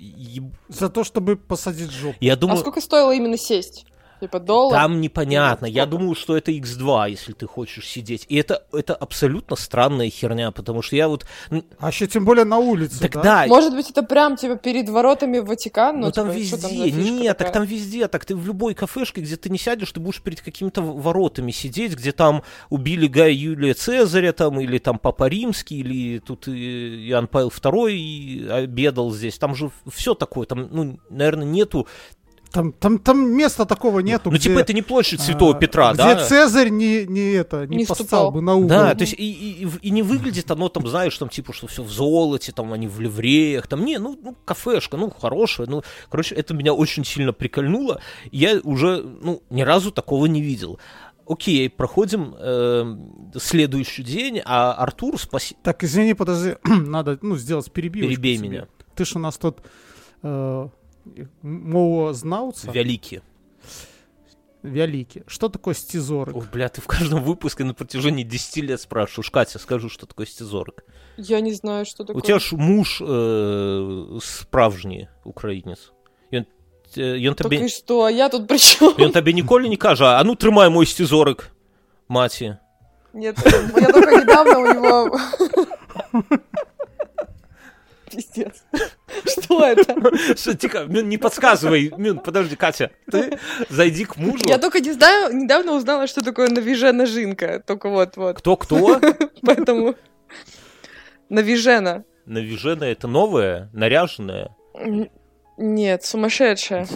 За то, чтобы посадить жопу. Я А думаю, сколько стоило именно сесть? Типа доллар. Там непонятно. Я думаю, что это X2, если ты хочешь сидеть. И это, это абсолютно странная херня, потому что я вот... ну, А еще тем более на улице, Так да? да, Может быть, это прям типа перед воротами в Ватикан? Ну, там типа, там везде. фишка Нет, так такая? там везде. Так ты в любой кафешке, где ты не сядешь, ты будешь перед какими-то воротами сидеть, где там убили Гая Юлия Цезаря, там, или там Папа Римский, или тут и Иоанн Павел II и обедал здесь. Там же все такое. Там, ну, наверное, нету... Там, там, там места такого нету, ну, где, типа, это не площадь Святого а, Петра, где да? Цезарь не, не это, не, Не поставил ступал. бы на угол. Да, то есть и, и, и не выглядит оно там, знаешь, там типа, что все в золоте, там они в ливреях, там не, ну, ну кафешка, ну хорошая, ну, короче, это меня очень сильно прикольнуло. Я уже, ну, ни разу такого не видел. Окей, проходим э, следующий день, а Артур, спаси... Так, извини, подожди, (clears throat) надо ну, сделать перебивочку Перебей тебе. меня. Ты ж у нас тут э, мова знауца, Великий. вялики. Что такое стизорик? Ох, бля, ты в каждом выпуске на протяжении 10 лет спрашиваешь. Катя, скажу, что такое стезорик. Я не знаю, что такое. У тебя ж муж э, справжний українець. Ён, э, ён Так табе... и что, а я тут при чем? Ён табе ніколі не кажа, а ну трымай мой стезорик, маці. Нет, я только недавно у него... (laughs) Пиздец. (laughs) Что это? Что, тихо, Мин, не подсказывай. Мин, подожди, Катя, ты зайди к мужу. Я только не знаю, недавно узнала, что такое навижена жинка. Только вот-вот. Кто-кто? (laughs) Поэтому... Навижена. Навижена это новое, наряженное. Нет, сумасшедшая.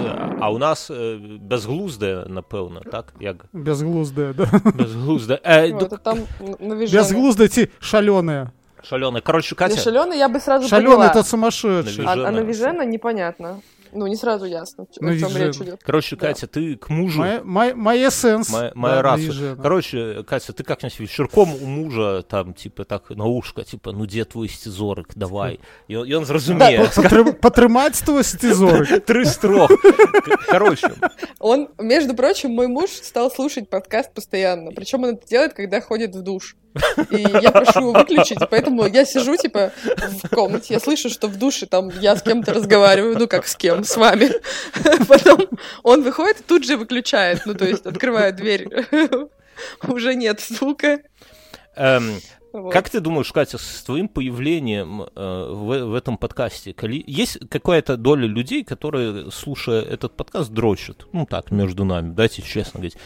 А у нас э, безглуздая, напевно, так? Як? Безглуздая, да? Безглуздая. Э, Вот, ну, а там навижена. Безглуздая, ти шаленая. Шалёная. Короче, Катя, Шаленый я бы сразу Шаленая поняла. это сумасшедший. А, а Навижена. непонятно. Ну, не сразу ясно, о чем речь идет. короче, Да. Катя, ты к мужу... Моя, моя, моя навижена. Короче, Катя, ты как-нибудь вечерком у мужа, там, типа, так, на ушко, типа, ну, где твой стезорик, давай. И он, и он зразумее. Потры- Потримать твой стизорик. (laughs) Три строк. Короче, Он, между прочим, мой муж стал слушать подкаст постоянно. Причем он это делает, когда ходит в душ. И я прошу его выключить, поэтому я сижу, типа, в комнате, я слышу, что в душе там я с кем-то разговариваю, ну как с кем, с вами. (laughs) Потом он выходит и тут же выключает, ну то есть открывает дверь. (laughs) Уже нет звука. эм, Вот. как ты думаешь, Катя, с твоим появлением э, в, в этом подкасте, коли- есть какая-то доля людей, которые, слушая этот подкаст, дрочат? Ну так, между нами, дайте честно говорить.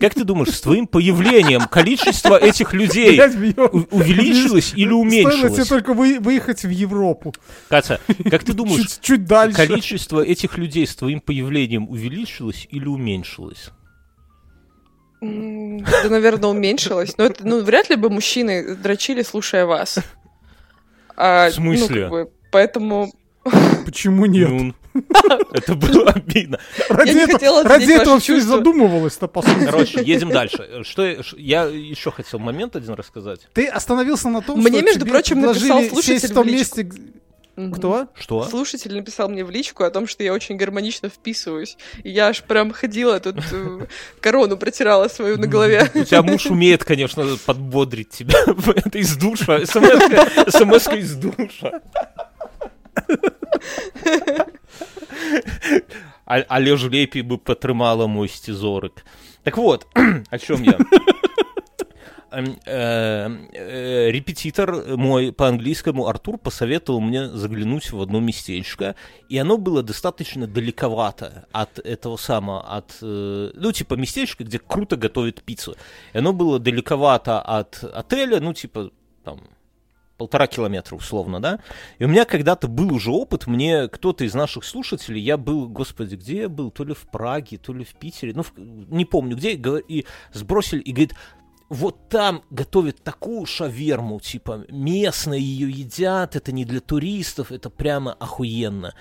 Как ты думаешь, с твоим появлением количество этих людей увеличилось или Стоило тебе уменьшилось? только вы- выехать в Европу. Катя, как ты думаешь, Чуть, чуть дальше. количество этих людей с твоим появлением увеличилось или уменьшилось? Да, наверное, уменьшилось. Но это, ну, вряд ли бы мужчины дрочили, слушая вас. А, В смысле? Ну, как бы, поэтому Почему нет? Ну, (laughs) это было обидно. ради не этого, хотела ради этого все и задумывалось-то, по сути. Короче, едем дальше. Что я, я еще хотел момент один рассказать. Ты остановился на том, Мне, что между тебе прочим, написал слушатель сесть в личку. месте... Кто? Что? Слушатель написал мне в личку о том, что я очень гармонично вписываюсь. И я аж прям ходила тут, э, корону протирала свою на голове. У тебя муж умеет, конечно, подбодрить тебя (laughs) Это из душа. смс из душа. Але ж лепей бы потрымала мой стезорик. Так вот, (clears throat) о чем я? Эм, э, э, Репетитор мой по английскому Артур посоветовал мне заглянуть в одно местечко, и оно было достаточно далековато от этого самого, от, э, ну, типа, местечко, где круто готовят пиццу. И оно было далековато от отеля, ну, типа, там, полтора километра условно, да? И у меня когда-то был уже опыт, мне кто-то из наших слушателей, я был, господи, где я был, то ли в Праге, то ли в Питере, ну, в- не помню где, и сбросили, и говорит, вот там готовят такую шаверму, типа, местные ее едят, это не для туристов, это прямо охуенно.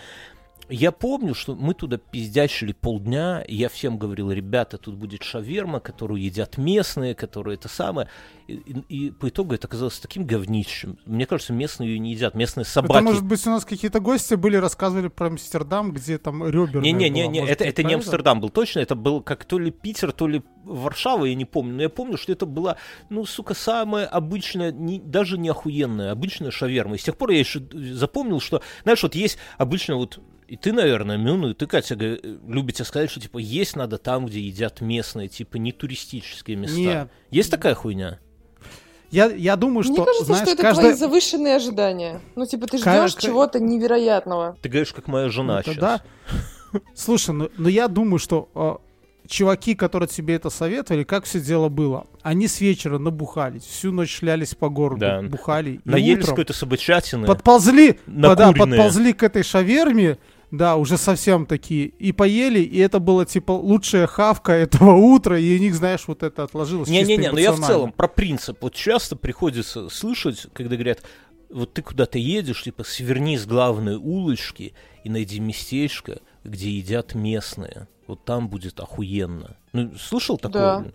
Я помню, что мы туда пиздячили полдня, и я всем говорил, ребята, тут будет шаверма, которую едят местные, которые это самое. И, и- и по итогу это оказалось таким говнищем. Мне кажется, местные ее не едят, местные собаки. Это, может быть, у нас какие-то гости были, рассказывали про Амстердам, где там реберная Не-не-не, это, это не Амстердам был точно, это был как то ли Питер, то ли Варшава, я не помню. Но я помню, что это была, ну, сука, самая обычная, не, даже не охуенная, обычная шаверма. И с тех пор я еще запомнил, что, знаешь, вот есть обычно вот И ты, наверное, Мюн, и ты, Катя, г- любите сказать, что, типа, есть надо там, где едят местные, типа, не туристические места. Нет. Есть такая хуйня? Я, я думаю, что, Мне кажется, знаешь, что это каждая... твои завышенные ожидания. Ну, типа, ты ждешь ка- чего-то невероятного. Ты говоришь, как моя жена Это сейчас. да. Слушай, ну, ну я думаю, что э, чуваки, которые тебе это советовали, как все дело было? Они с вечера набухались, всю ночь шлялись по городу, Да. бухали. Наелись какой-то собачатины. подползли, да, подползли к этой шаверме, да, уже совсем такие, и поели, и это было, типа, лучшая хавка (laughs) этого утра, и у них, знаешь, вот это отложилось Не-не-не, но я в целом про принцип. Вот часто приходится слышать, когда говорят, вот ты куда-то едешь, типа, сверни с главной улочки и найди местечко, где едят местные. Вот там будет охуенно. Ну, слышал такое? Да.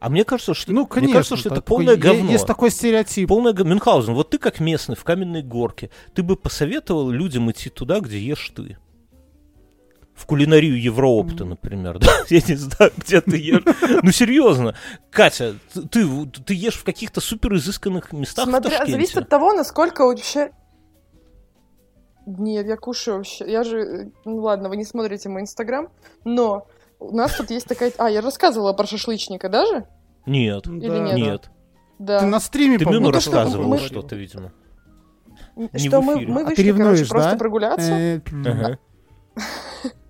А мне кажется, что, Ну, мне конечно. кажется, что это такой- полное е- говно. Есть такой стереотип. Полное говно. Мюнхгаузен, вот ты как местный в каменной горке, ты бы посоветовал людям идти туда, где ешь ты? В кулинарию Евроопта, например, да? (laughs) Я не знаю, где ты ешь. Ну, серьезно. Катя, ты, ты, ешь в каких-то супер изысканных местах в Смотря, Ташкенте? зависит от того, насколько вообще... Нет, я кушаю вообще. Я же... Ну ладно, вы не смотрите мой инстаграм, но у нас тут есть такая... А, я рассказывала про шашлычника даже? Нет, Или Да, нет? нет. Да. Ты на стриме, Ты по-моему, что рассказывала мы- что-то, видимо. не Что в мы, мы А ты вышли, ревнуешь, короче, просто да? прогуляться. Э, Ага.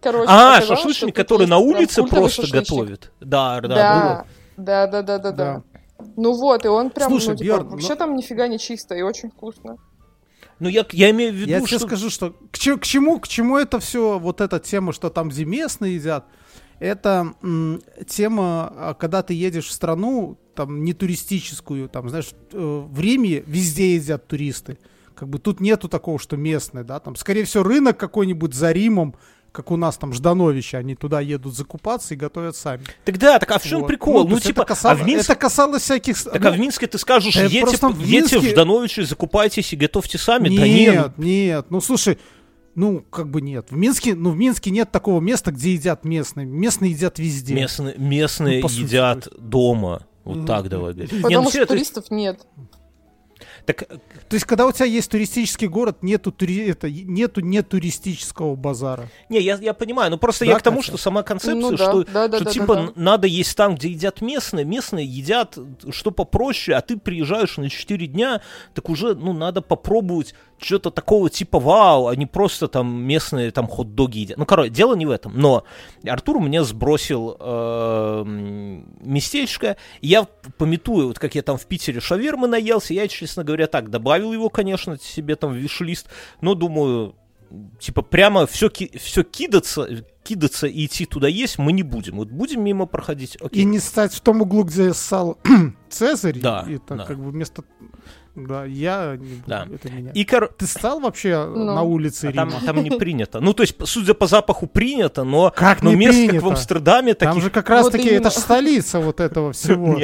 Короче, А, шашлычник, который на улице просто шашлычник. готовит. Да, да, Да, да, да, да, да, да. Да. Ну вот, и он прям, Слушай, ну, типа, Бьорн, вообще но- там нифига не чисто и очень вкусно. Ну, я, я имею в виду, Я тебе что... скажу, что к, че- к чему, к чему это все, вот эта тема, что там где местные едят, это м, тема, а, когда ты едешь в страну, там, не туристическую, там, знаешь, э, в Риме везде едят туристы. Как бы тут нету такого, что местные, да, там, скорее всего, рынок какой-нибудь за Римом, как у нас там Ждановича, они туда едут закупаться и готовят сами. Так да, так а в чем Вот. прикол? Ну, есть типа, это, касалось, а в Минске... это касалось всяких... Так ну, а в Минске ты скажешь, да едьте, просто в едьте в Минске- Ждановичи, закупайтесь и готовьте сами. Нет, да нет. нет, ну слушай, ну как бы нет. В Минске, ну в Минске нет такого места, где едят местные. Местные едят везде. Местные, местные Ну, едят дома. Вот Мгм. так давай говорить. Не, ну, Потому что это- туристов нет. Так, То есть, когда у тебя есть туристический город, нету, тури- это, нету нетуристического базара. не, я, я понимаю, но просто Да, я к тому, Катя? что сама концепция, Ну да, что, да, да, что да, типа да, да. надо есть там, где едят местные, местные едят что попроще, а ты приезжаешь на 4 дня, так уже, ну, надо попробовать что-то такого типа вау, а не просто там местные там хот-доги едят. Ну, короче, дело не в этом. Но Артур мне сбросил э, м, местечко, и я пометую, вот как я там в Питере шавермы наелся, я, честно говоря, так, добавил его, конечно, себе там в виш-лист, но думаю, типа прямо все, все кидаться, кидаться и идти туда есть мы не будем. Вот будем мимо проходить, окей. И не стать в том углу, где ссал (clears throat) Цезарь. Да, Это да. как бы вместо... Да, я не буду, Да. это меня. И, кор- Ты стал вообще Ну. на улице а там, Рима? там не принято. Ну, то есть, судя по запаху, принято, но, Как но не мест, как принято? в Амстердаме, Там таких же как раз Вот таки, именно. это же столица вот этого (laughs) всего.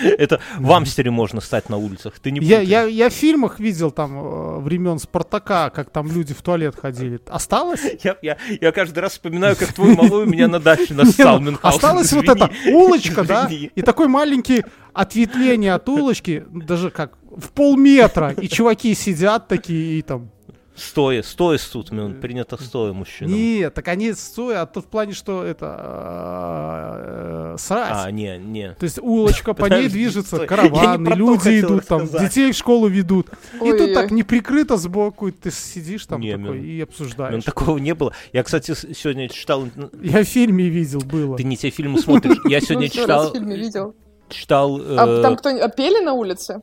Это в Амстере можно стать на улицах. Ты не Я, я, я в фильмах видел там э, времен Спартака, как там люди в туалет ходили. Осталось? Я, я, я каждый раз вспоминаю, как твой малой меня на даче нассал. ну, Мюнхгаузен, Осталась вот эта улочка, да, и такой маленький ответвление от улочки, даже как в полметра, и чуваки сидят такие и там. Стоя, стоя тут, Мюн, принято стоя мужчинам. Нет, так они стоят, а то в плане, что это э, э, срать. А, не, не. То есть улочка, по ней движется, стой. (laughs) Караваны, люди идут там, детей в школу ведут. И тут Ой-ой-ой. так не прикрыто сбоку, и ты сидишь там Не, такой и обсуждаешь. такого не было. Я, кстати, сегодня читал... Я в фильме видел, было. Ты не те фильмы смотришь. Я (laughs) сегодня Ну, читал... в фильме видел. Читал... А э, там кто-нибудь... А пели на улице?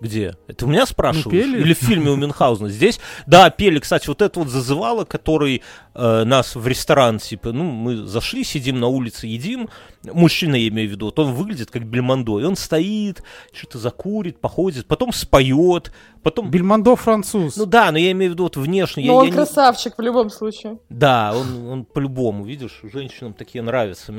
Где? Это у меня спрашиваешь? Ну, пели. Или в фильме у Мюнхгаузена? Здесь, да, пели, кстати, вот это вот зазывало, который э, нас в ресторан, типа, ну, мы зашли, сидим на улице, едим, мужчина, я имею в виду, вот он выглядит как Бельмондо, и он стоит, что-то закурит, походит, потом споет, потом... Бельмондо француз. Ну да, но я имею в виду вот внешне. я- Ну, он я не- красавчик в любом случае. Да, он, он по-любому, видишь, женщинам такие нравятся.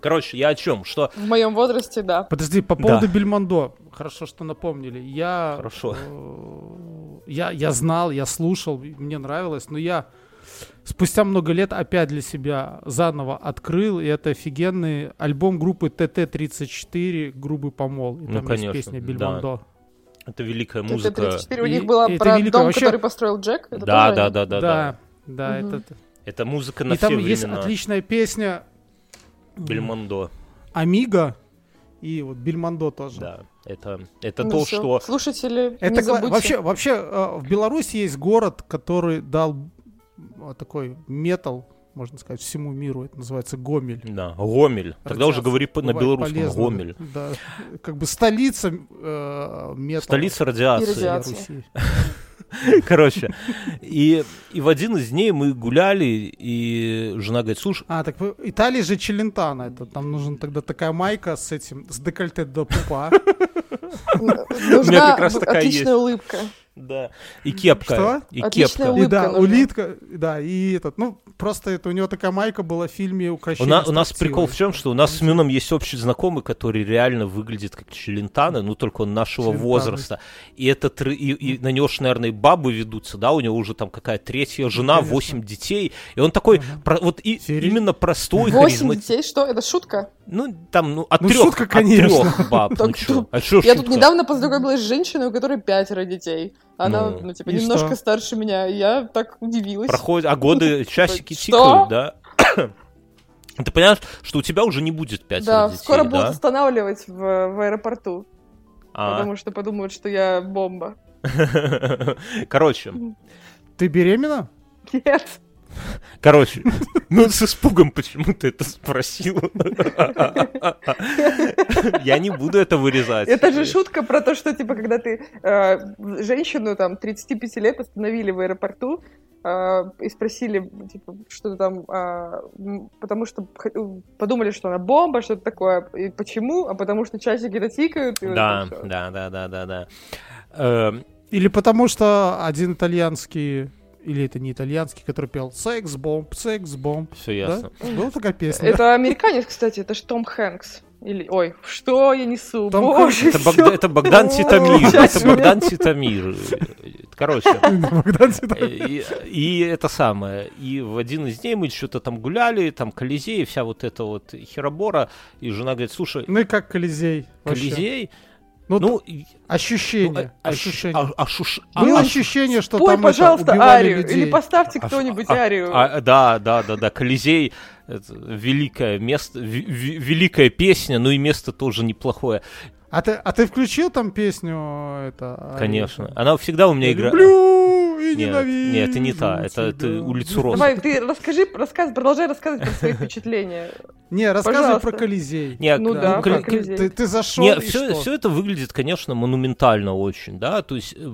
Короче, я о чем? Что В моем возрасте, да. Подожди, по Да. поводу Бельмондо. Хорошо, что напомнили. Я, Хорошо. э, я, я знал, я слушал, мне нравилось, но я спустя много лет опять для себя заново открыл, и это офигенный альбом группы ТТ-34 «Грубый помол». И Ну, там конечно, есть песня да. Бельмондо. Это великая Музыка. музыка. 34 у И- них была и про великое. дом, Вообще- который построил Джек. Это Да, да, да, да, да. Да, да, Мгм. это... Это музыка на И там все есть времена. отличная песня Бельмондо. Амиго и вот Бельмондо тоже. Да. Это, это Ну то, всё. что... Слушатели, Это не забудьте. вообще, вообще э, в Беларуси есть город, который дал э, такой метал, можно сказать, всему миру. Это называется Гомель. Да, Гомель. Тогда уже Радиация говори по- на белорусском. полезно, Гомель. Да. Как бы столица э, металла. Столица радиации. И радиации. (laughs) Короче. И, и в один из дней мы гуляли, и жена говорит, слушай, А, так в Италии же Челентано. Это там нужна тогда такая майка с этим, с декольте до пупа. (laughs) Нужна как раз такая отличная улыбка. Да, и кепка. Что? И Отличная кепка. И улыбка да, нужна. улитка, да, и этот, ну, просто это у него такая майка была в фильме У, «Укрощение на- у нас строптивой». прикол в чем, что у нас с Мюном есть общий знакомый, который реально выглядит как Челентано, ну только он нашего Челентано. возраста. И, этот, и, и на него ж, наверное, и бабы ведутся, да, у него уже там какая третья жена, конечно. восемь детей. И он такой, Мгм. про- вот и, именно простой, Восемь детей, что? Это шутка? Ну, там, ну, от Ну, трех, шутка, от конечно. трех баб, ну что- А чё Я тут шутка? недавно познакомилась с женщиной, у которой пятеро детей. Она, Ну, ну, типа, немножко что? старше меня. и Я так удивилась. Проходят, а годы, часики Что? тикают, да? (coughs) Ты понимаешь, что у тебя уже не будет пятеро Да, детей, скоро да? будут останавливать в, в аэропорту, А. потому что подумают, что я бомба. (laughs) Короче, Ты беременна? Нет. Короче, (laughs) ну с испугом почему ты это спросил. Я не буду это вырезать. Это же шутка про то, что, типа, когда ты э, женщину, там, 35 лет остановили в аэропорту, э, и спросили, типа, что там, а, потому что х- подумали, что она бомба, что-то такое. И почему? А потому что часики-то тикают. и вот Да, да, да, да, да, да. Или потому что один итальянский, или это не итальянский, который пел «Секс-бомб, секс-бомб». Все ясно. Была такая песня? Это американец, кстати, это же Том Хэнкс. Или, ой, что я несу? Том Боже, Это. Богда- это Богдан Титамир. Это Богдан Титамир. Короче, (laughs) Богдан и, и это самое. И в один из дней мы что-то там гуляли, там Колизей, вся вот эта вот херобора. И жена говорит, слушай, Ну и как Колизей? вообще? Ну, ну, ощущение. ну, а- ощущение. а- а шуш- а- Было а- ощущение, что Спой, там это, пожалуйста, убивали арию. людей. Или поставьте А- кто-нибудь а- арию. а- да, да, да, да. Колизей это великое место, ви- ви- великая песня, ну и место тоже неплохое. А ты, а ты включил там песню это? Конечно. арию? Она всегда у меня играет. И Нет, ненавижу нет, это не та, это ты улицу Роз. Давай, ты расскажи, рассказ, продолжай рассказывать про свои (laughs) впечатления. Не, рассказывай про Колизей. Не, Ну да, про Колизей. Ты, зашел Не, и все, это выглядит, конечно, монументально очень, да, то есть э,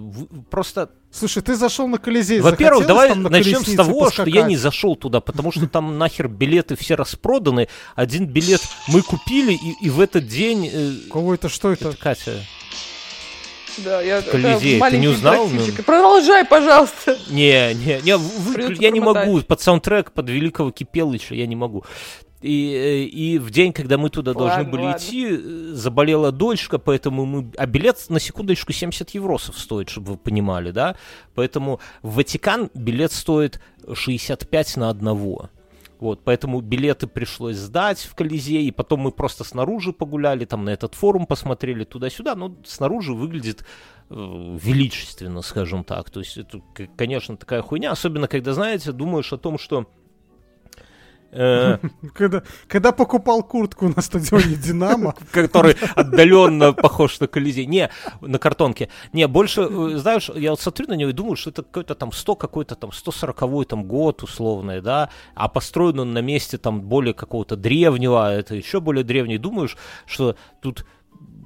просто, Слушай, ты зашел на Колизей. во-первых, давай там на начнем с того, что я поскакать? не зашел туда, потому что там (laughs) нахер билеты все распроданы, один билет мы купили, и, и в этот день... э, Кого это, что это? это Катя, Да, я Колизей, ты не узнал, ну? Продолжай, пожалуйста. Не, не, не, вы- Придётся я не промотать. могу, под саундтрек, под Великого Кипелыча я не могу. И, э, и в день, когда мы туда должны Ладно, были ладно. идти, э, заболела дочка, поэтому мы... А билет, на секундочку, 70 евросов стоит, чтобы вы понимали, да? Поэтому в Ватикан билет стоит 65 на одного. Вот, поэтому билеты пришлось сдать в Колизей, и потом мы просто снаружи погуляли, там на этот форум посмотрели туда-сюда, но снаружи выглядит э, величественно, скажем так. То есть это, конечно, такая хуйня, особенно когда, знаете, думаешь о том, что (laughs) Когда, когда покупал куртку на стадионе Динамо, (laughs) который отдаленно похож на Колизей. Не, на картонке. Не, больше, э, знаешь, я вот смотрю на него и думаю, что это какой-то там 100 какой-то там 140 там год условный, да, а построен он на месте там более какого-то древнего, а это еще более древний. Думаешь, что тут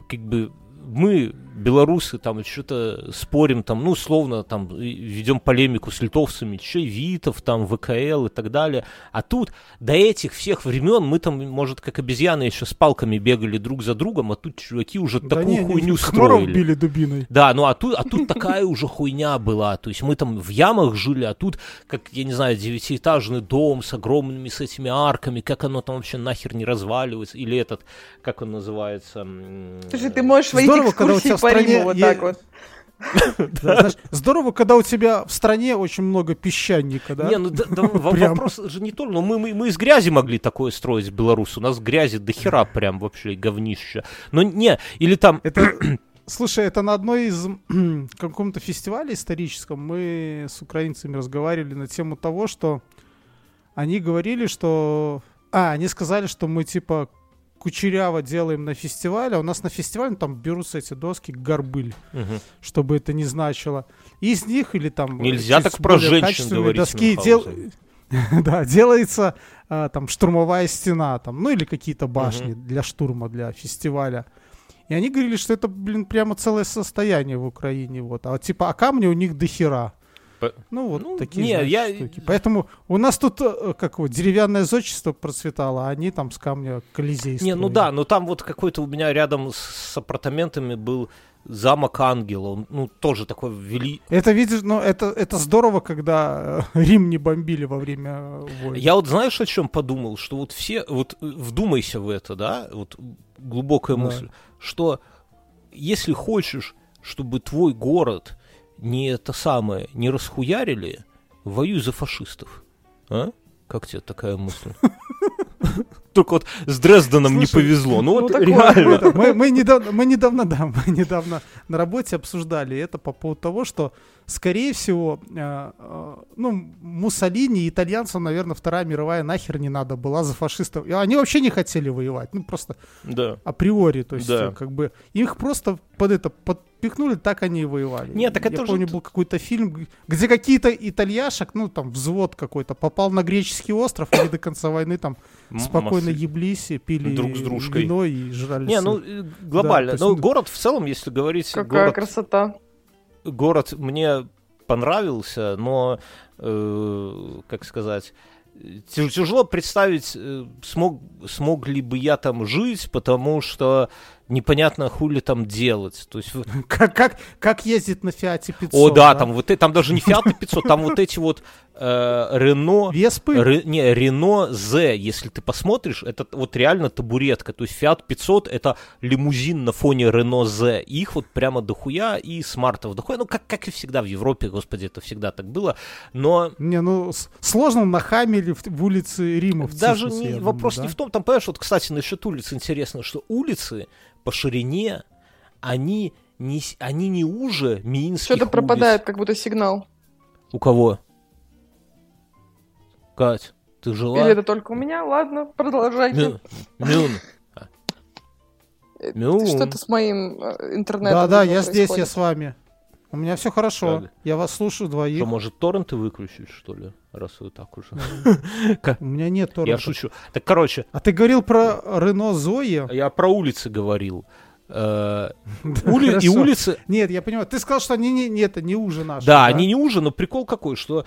как бы мы, белорусы, там что-то спорим, там, ну, условно, там, ведем полемику с литовцами, Чевитов, там, ВКЛ и так далее. А тут до этих всех времен мы там, может, как обезьяны еще с палками бегали друг за другом, а тут чуваки уже да такую не, не, хуйню Хмуров строили. били дубиной. Да, ну а тут, а тут такая уже хуйня была. То есть мы там в ямах жили, а тут, как, я не знаю, девятиэтажный дом с огромными с этими арками, как оно там вообще нахер не разваливается. Или этот, как он называется? Слушай, ты можешь войти Здорово, экскурсии в по стране Риму вот так вот. (laughs) Да, знаешь, здорово, когда у тебя в стране очень много песчаника, да? Не, ну да- да, вопрос же не то, но мы, мы, мы из грязи могли такое строить в Беларуси. У нас грязи до хера прям вообще говнище. Но не, или там (clears throat) Это Слушай, это на одной из (clears throat) каком-то фестивале историческом мы с украинцами разговаривали на тему того, что они говорили, что... А, они сказали, что мы типа кучеряво делаем на фестивале, а у нас на фестивале ну, там берутся эти доски горбыль, Мгм. чтобы это не значило. И из них или там... э, Нельзя чуть так про женщин говорить, доски дел... (laughs) Да, делается а, там штурмовая стена, там, ну или какие-то башни для штурма, для фестиваля. И они говорили, что это, блин, прямо целое состояние в Украине. Вот. А типа, а камни у них дохера. По- Ну, вот Ну, такие не, знаешь, я- штуки. Поэтому у нас тут, э, как вот, деревянное зодчество процветало, а они там с камня колизей Не, ну строили. да, но там вот какой-то у меня рядом с апартаментами был замок ангела. Ну, тоже такой вели... Это, видишь, ну, это, это здорово, когда э, Рим не бомбили во время э, войн. Я вот знаешь, о чем подумал? Что вот все, вот вдумайся в это, да, вот глубокая Да. мысль, что если хочешь, чтобы твой город не это самое, не расхуярили, воюй за фашистов. А? Как тебе такая мысль? (laughs) Только вот с Дрезденом не Слушай, повезло. Ну ну вот реально. Это, мы, мы недавно, мы недавно, да, мы недавно на работе обсуждали это по поводу того, что, скорее всего, э, э, ну, Муссолини и итальянцам, наверное, Вторая мировая нахер не надо была за фашистов. И они вообще не хотели воевать, ну, просто Да. априори, то есть, Да. как бы, их просто под это подпихнули, так они и воевали. Нет, так Я это же помню, т- был какой-то фильм, где какие-то итальяшек, ну, там, взвод какой-то, попал на греческий остров, они до конца войны там спокойно массы. еблись, и пили Друг с дружкой. вино и жрали Не, ну э, глобально. то есть, ну, ну- город в целом, если говорить, Какая город, красота. город мне понравился, но, э, как сказать, тяж- тяжело представить, э, смог, смог ли бы я там жить, потому что непонятно, хули там делать. То есть, (laughs) Как, как, как ездит на Фиате 500? о, да, там вот э- там даже не Fiat 500, там вот эти вот э, Рено, Веспы? Ре- не, Рено Z, если ты посмотришь, это вот реально табуретка. То есть Fiat 500 это лимузин на фоне Рено Z. Их вот прямо дохуя и смартов дохуя. Ну, как, как и всегда в Европе, господи, это всегда так было. Но Не, ну сложно на Хамеле в, в улице Рима. в даже не, я думаю, вопрос да? не в том, там, понимаешь, вот, кстати, насчет улиц интересно, что улицы по ширине, они не, они не уже минских Что-то улиц. пропадает, как будто сигнал. У кого? Кать, ты жила? Или это только у меня? Ладно, продолжайте. Мюн. Мюн. Э, Мюн. Что-то с моим э, интернетом. Да, да, видимо, я здесь, я с вами. У меня все хорошо. Так. Я вас слушаю двоих. Что, может, торренты выключить, что ли? Раз вы так уже. (laughs) У меня нет Я торрентов. шучу. Так, короче, А ты говорил про Рено Зои? я про улицы говорил. Э, (laughs) И улицы... Нет, я понимаю. Ты сказал, что они не, это не уже наши. Да, они не уже, но прикол какой, что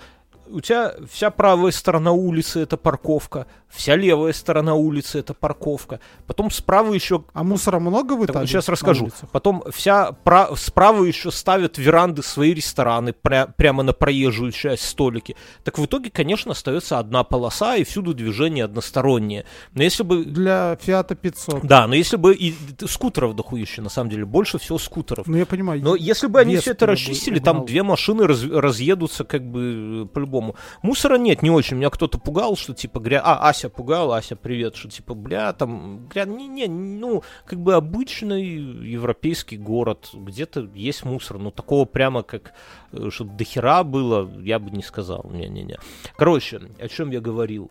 у тебя вся правая сторона улицы это парковка, вся левая сторона улицы это парковка, потом справа еще А мусора много в Италии? сейчас расскажу. Потом вся пра- справа еще ставят веранды свои рестораны пря- прямо на проезжую часть столики. Так в итоге, конечно, остается одна полоса и всюду движение одностороннее. Но если бы Для Фиата 500. да, но если бы и скутеров дохуище, на самом деле, больше всего скутеров. Ну, я понимаю. Но если бы они все это бы расчистили, там две машины раз- разъедутся как бы э, по-любому. Мусора нет, не очень. Меня кто-то пугал, что типа, гря... а, Ася пугала, Ася, привет, что типа, бля, там, гря... не, не, ну, как бы обычный европейский город, где-то есть мусор, но такого прямо как, э, чтобы дохера было, я бы не сказал, не-не-не. Короче, о чем я говорил?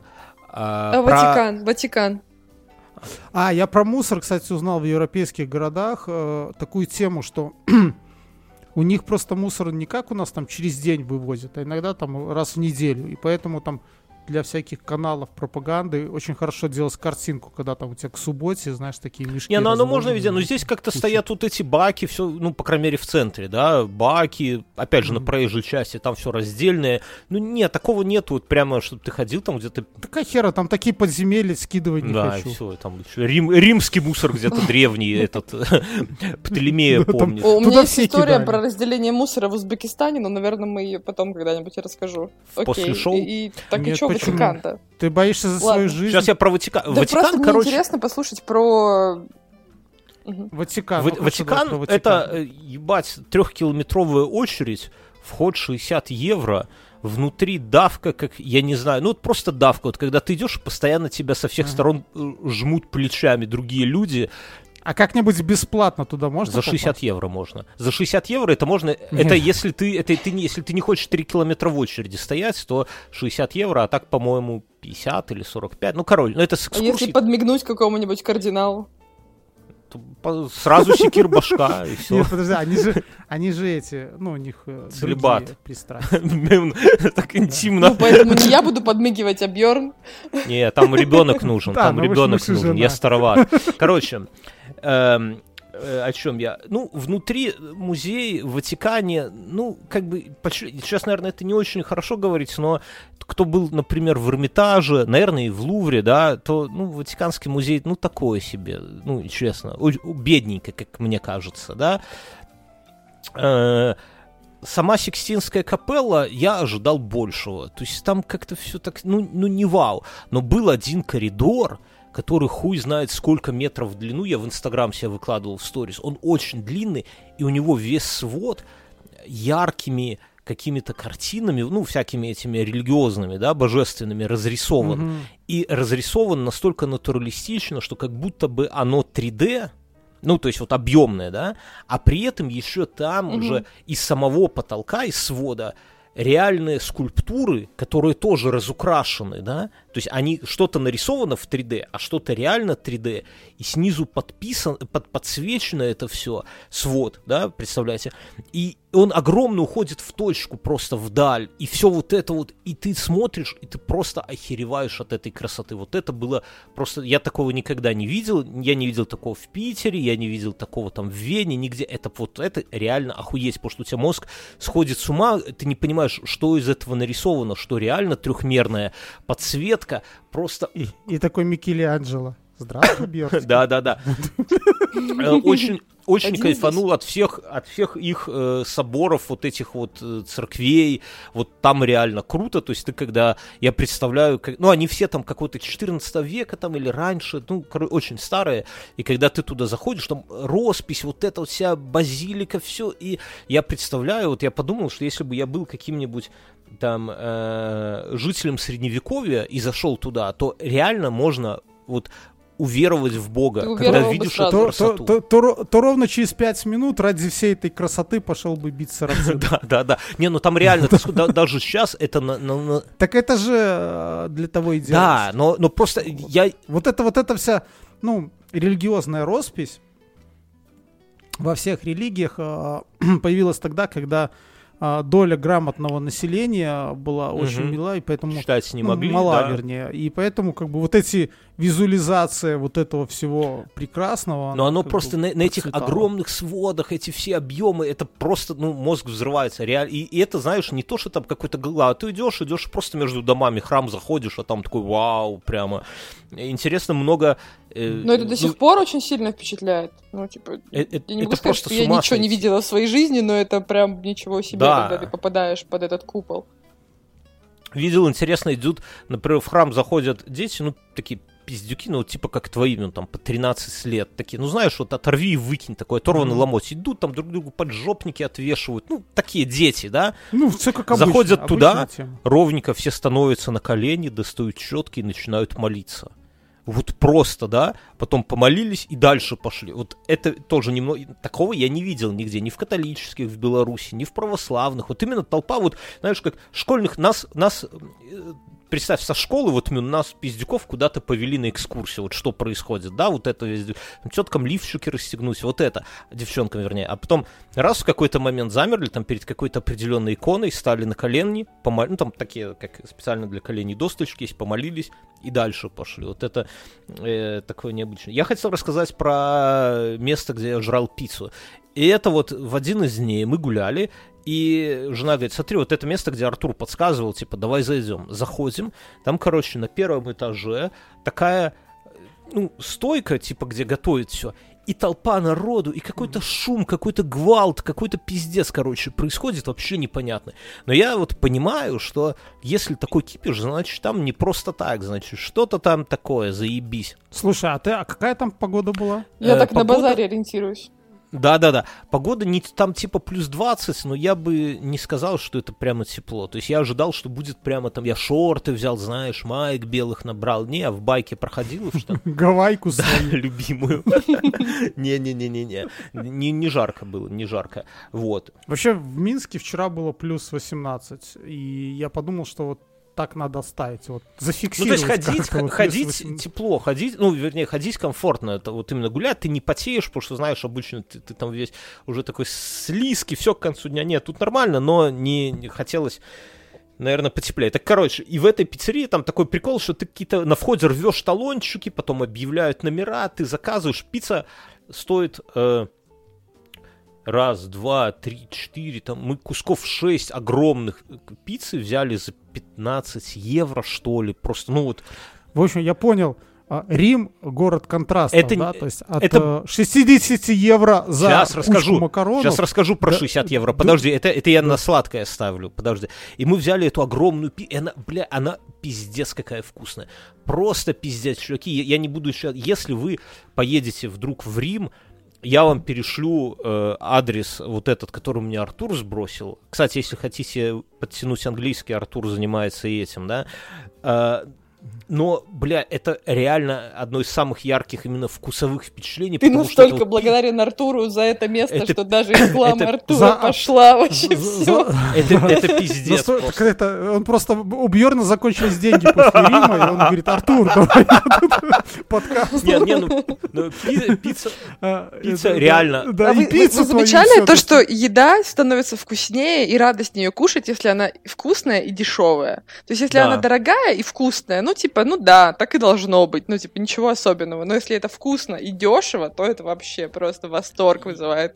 А, А, про- Ватикан, Ватикан. А, я про мусор, кстати, узнал в европейских городах э, такую тему, что у них просто мусор не как у нас там через день вывозят, а иногда там раз в неделю. И поэтому там для всяких каналов пропаганды очень хорошо делать картинку, когда там у тебя к субботе, знаешь, такие мешки. Не, ну оно можно везде, но здесь как-то стоят вот эти баки, все, ну, по крайней мере, в центре, да, баки, опять же, на проезжей части, там все раздельное. Ну, нет, такого нет, вот прямо, чтобы ты ходил там где-то, Какая хера, там такие подземелья скидывать не да, хочу. все, там рим, римский мусор где-то древний, (laughs) этот, (laughs) Птолемея Да, помнит. О, у меня есть история про разделение мусора в Узбекистане, но, наверное, мы ее потом когда-нибудь расскажу. После шоу? И, так и что, почему? Ватикан-то? Ты боишься за свою Ладно. жизнь? Сейчас я про Ватикан. Да просто Ватикан, мне короче, интересно послушать про... Ватикан. Ва- хорошо, Ватикан это, Ватикан. э, ебать, трехкилометровая очередь, вход 60 евро, внутри давка, как, я не знаю, ну вот просто давка, вот когда ты идешь, и постоянно тебя со всех Ага. сторон э, жмут плечами другие люди, А как-нибудь бесплатно туда можно За 60 попасть? евро можно. За 60 евро это можно... Это если ты, это ты, не- если ты не хочешь 3 километра в очереди стоять, то 60 евро, а так, по-моему, 50 или 45. Ну, король, ну это с А если экскурсией. подмигнуть какому-нибудь кардиналу? то по- Сразу секир башка (laughs) и все. Нет, подожди, они же, они же эти, ну, у них э, другие пристрастия. (laughs) Так интимно. Ну, поэтому не я буду подмигивать, а Бьорн. Не, там ребенок нужен, (laughs) там ну, ребенок нужен, я староват. Короче, о чем я? Ну, внутри музея в Ватикане, ну, как бы, сейчас, наверное, это не очень хорошо говорить, но кто был, например, в Эрмитаже, наверное, и в Лувре, да, то, ну, Ватиканский музей, ну, такое себе, ну, честно, бедненько, как мне кажется, да. Э, Сама Сикстинская капелла, я ожидал большего. То есть там как-то все так, ну, ну не вау. Но был один коридор, который хуй знает сколько метров в длину. Я в Инстаграм себя выкладывал в сторис. Он очень длинный, и у него весь свод яркими какими-то картинами, ну, всякими этими религиозными, да, божественными разрисован. Мгм. И разрисован настолько натуралистично, что как будто бы оно 3D, ну, то есть вот объемное, да, а при этом еще там Мгм. уже из самого потолка, из свода реальные скульптуры, которые тоже разукрашены, да, то есть они что-то нарисовано в 3D, а что-то реально 3D, и снизу подписан, под, подсвечено это все, свод, да, представляете, и он огромно уходит в точку просто вдаль, и все вот это вот, и ты смотришь, и ты просто охереваешь от этой красоты. Вот это было просто, я такого никогда не видел, я не видел такого в Питере, я не видел такого там в Вене, нигде. Это вот это реально охуеть, потому что у тебя мозг сходит с ума, ты не понимаешь, что из этого нарисовано, что реально трехмерная подсветка, просто И, и такой Микеланджело. Здравствуй, Бьерн. (laughs) да, да, да. Э, Очень, очень Один кайфанул от всех, от всех их э, соборов, вот этих вот э, церквей. Вот там реально круто. То есть ты когда, я представляю, как, ну они все там какого-то 14 века там или раньше, ну, очень старые. И когда ты туда заходишь, там роспись, вот эта вот вся базилика, все. И я представляю, вот я подумал, что если бы я был каким-нибудь там э, жителем средневековья и зашел туда, то реально можно вот уверовать в Бога, Ты когда видишь сразу. эту То, то, красоту. то- то ро- то ровно через пять минут ради всей этой красоты пошел бы биться рабцами. (laughs) Да, да, да. Не, ну там реально, даже сейчас это Так это же э, для того и Да, но, но просто я... Вот это вот эта вся, ну, религиозная роспись во всех религиях э, (clears throat) появилась тогда, когда доля грамотного населения была очень Мгм. мала, и поэтому Читать не ну, могли, мала, да. вернее. И поэтому, как бы, вот эти визуализация вот этого всего прекрасного. Но оно просто бы на, на этих огромных сводах, эти все объемы, это просто, ну, мозг взрывается. Реаль... И, и это, знаешь, не то, что там какой-то гла, а ты идешь, идешь просто между домами, храм заходишь, а там такой вау, прямо. Интересно, много... э, Но это до ну, сих пор очень сильно впечатляет. Ну, типа, э- э- я не это могу сказать, что я ничего не сойти. видела в своей жизни, но это прям ничего себе, Да. когда ты попадаешь под этот купол. Видел, интересно, идут, например, в храм заходят дети, ну, такие пиздюки, ну, вот типа как твои, ну, там, по 13 лет, такие, ну, знаешь, вот оторви и выкинь, такой оторванный Мгм. ломоть, идут там друг другу поджопники отвешивают, ну, такие дети, да, Ну, все как обычно. Заходят туда, обычная ровненько все становятся на колени, достают четки и начинают молиться. Вот просто, да, потом помолились и дальше пошли. Вот это тоже немного... Такого я не видел нигде, ни в католических в Беларуси, ни в православных. Вот именно толпа, вот, знаешь, как школьных... Нас, нас э, представь, со школы вот нас, пиздюков, куда-то повели на экскурсию. Вот что происходит, да, вот это везде. Теткам лифчики расстегнуть, вот это. Девчонкам, вернее. А потом раз в какой-то момент замерли там перед какой-то определенной иконой, стали на колени, помол... ну там такие, как специально для коленей досточки есть, помолились и дальше пошли. Вот это э, такое необычное. Я хотел рассказать про место, где я жрал пиццу. И это вот в один из дней мы гуляли, и жена говорит, смотри, вот это место, где Артур подсказывал, типа, давай зайдем. Заходим, там, короче, на первом этаже такая, э, ну, стойка, типа, где готовят все, и толпа народу, и какой-то шум, какой-то гвалт, какой-то пиздец, короче, происходит вообще непонятно. Но я вот понимаю, что если такой кипиш, значит, там не просто так, значит, что-то там такое, заебись. Слушай, а ты, а какая там погода была? Я Э, так на погода- базаре ориентируюсь. Да-да-да. Погода не там типа плюс 20, но я бы не сказал, что это прямо тепло. То есть я ожидал, что будет прямо там, я шорты взял, знаешь, майк белых набрал. Не, а в байке проходил и что (laughs) Гавайку свою. (laughs) любимую. (laughs) Не-не-не-не-не. Не не жарко было, не жарко. Вот. Вообще в Минске вчера было плюс 18, и я подумал, что вот так надо оставить, вот Ну, то зафиксировать. есть ходить, как-то вот ходить 18. тепло, ходить, ну, вернее, ходить комфортно, это вот именно гулять, ты не потеешь, потому что, знаешь, обычно ты, ты там весь уже такой слизкий, все к концу дня. Нет, тут нормально, но не, не хотелось наверное, потеплее. Так, короче, и в этой пиццерии там такой прикол, что ты какие-то на входе рвешь талончики, потом объявляют номера, ты заказываешь. Пицца стоит э, раз, два, три, четыре, там мы кусков шесть огромных пиццы взяли за 15 евро, что ли. Просто, ну вот, В общем, я понял. а, Рим город контрастов, Это да, то есть от это- э, 60 евро за Сейчас расскажу. макаронов. Сейчас расскажу про Да, 60 евро. да, Подожди, это, это я на сладкое ставлю. Подожди. И мы взяли эту огромную пи... и Она, бля, она пиздец какая вкусная. Просто пиздец, чуваки. Я, я не буду еще... Если вы поедете вдруг в Рим, я вам перешлю э, адрес вот этот, который мне Артур сбросил. Кстати, если хотите подтянуть английский, Артур занимается и этим, да. Э, но, бля, это реально одно из самых ярких именно вкусовых впечатлений. Ты потому что настолько вот благодарен Артуру за это место, Это- что даже (clears throat) реклама это Артура за- пошла вообще За- все. за- Это, (laughs) это пиздец. Просто. так это, он просто у Бьерна закончились деньги после Рима, и он говорит, Артур, давай (laughs) подкаст. Не, не, ну, ну, пи- пицца, (laughs) А, пицца реально. Да, А и пиццу вы замечали то, что еда становится вкуснее и радостнее ее кушать, если она вкусная и дешевая? То есть, если она дорогая и вкусная, ну, типа, ну да, так и должно быть. Ну, типа, ничего особенного. Но если это вкусно и дешево, то это вообще просто восторг вызывает.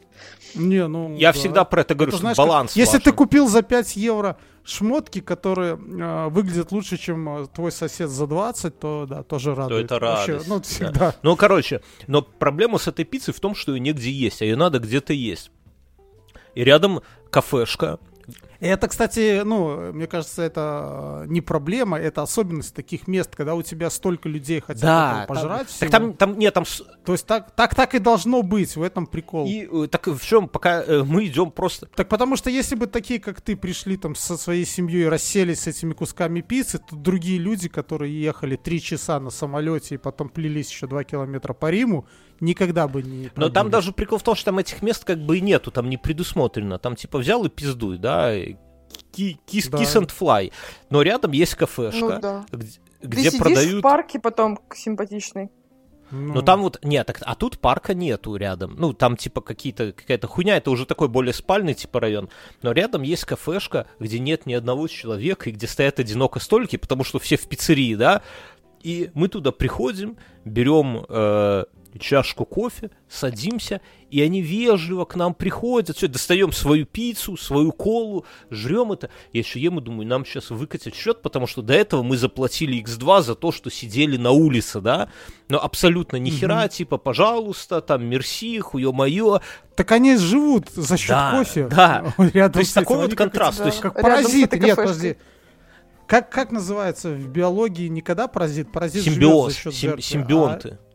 Не, ну, Я да. всегда про это говорю, Это что знаешь, как- баланс Если ты купил за 5 евро шмотки, которые э, выглядят лучше, чем э, твой сосед за 20, то да, тоже радует. это Вообще, радость, Ну, да. всегда. Ну, короче, но проблема с этой пиццей в том, что ее негде есть, а ее надо где-то есть. И рядом кафешка. И Это, кстати, ну, мне кажется, это э, не проблема, это особенность таких мест, когда у тебя столько людей хотят этого пожрать. Так всего. там, там, нет, там... То есть так, так, так и должно быть, в этом прикол. И, э, так в чем, пока э, мы идем просто... Так потому что если бы такие, как ты, пришли там со своей семьей, расселись с этими кусками пиццы, то другие люди, которые ехали три часа на самолете и потом плелись еще два километра по Риму, никогда бы не Но там пробили. даже прикол в том, что там этих мест как бы и нету, там не предусмотрено. Там типа взял и пиздуй, да, kiss, Да. kiss and fly. Но рядом есть кафешка, Ну да. где, Ты где сидишь продают... в парке потом симпатичный. Но там вот, нет, так, а тут парка нету рядом. Ну, там типа какие-то, какая-то хуйня, это уже такой более спальный типа район. Но рядом есть кафешка, где нет ни одного человека, и где стоят одиноко столики, потому что все в пиццерии, да. И мы туда приходим, берем э, чашку кофе, садимся, и они вежливо к нам приходят, все, достаем свою пиццу, свою колу, жрем это. Я еще ем и думаю, нам сейчас выкатят счет, потому что до этого мы заплатили x2 за то, что сидели на улице, да, но абсолютно ни хера, типа, пожалуйста, там, мерси, хуё моё. Так они живут за счет Да, кофе. да. (laughs) Рядом То есть такой вот контраст, то есть Как Рядом паразиты. Нет, подожди. Как, как называется в биологии никогда паразит? Паразит симбиоз, за счет сим- жертвы, симбионты. а-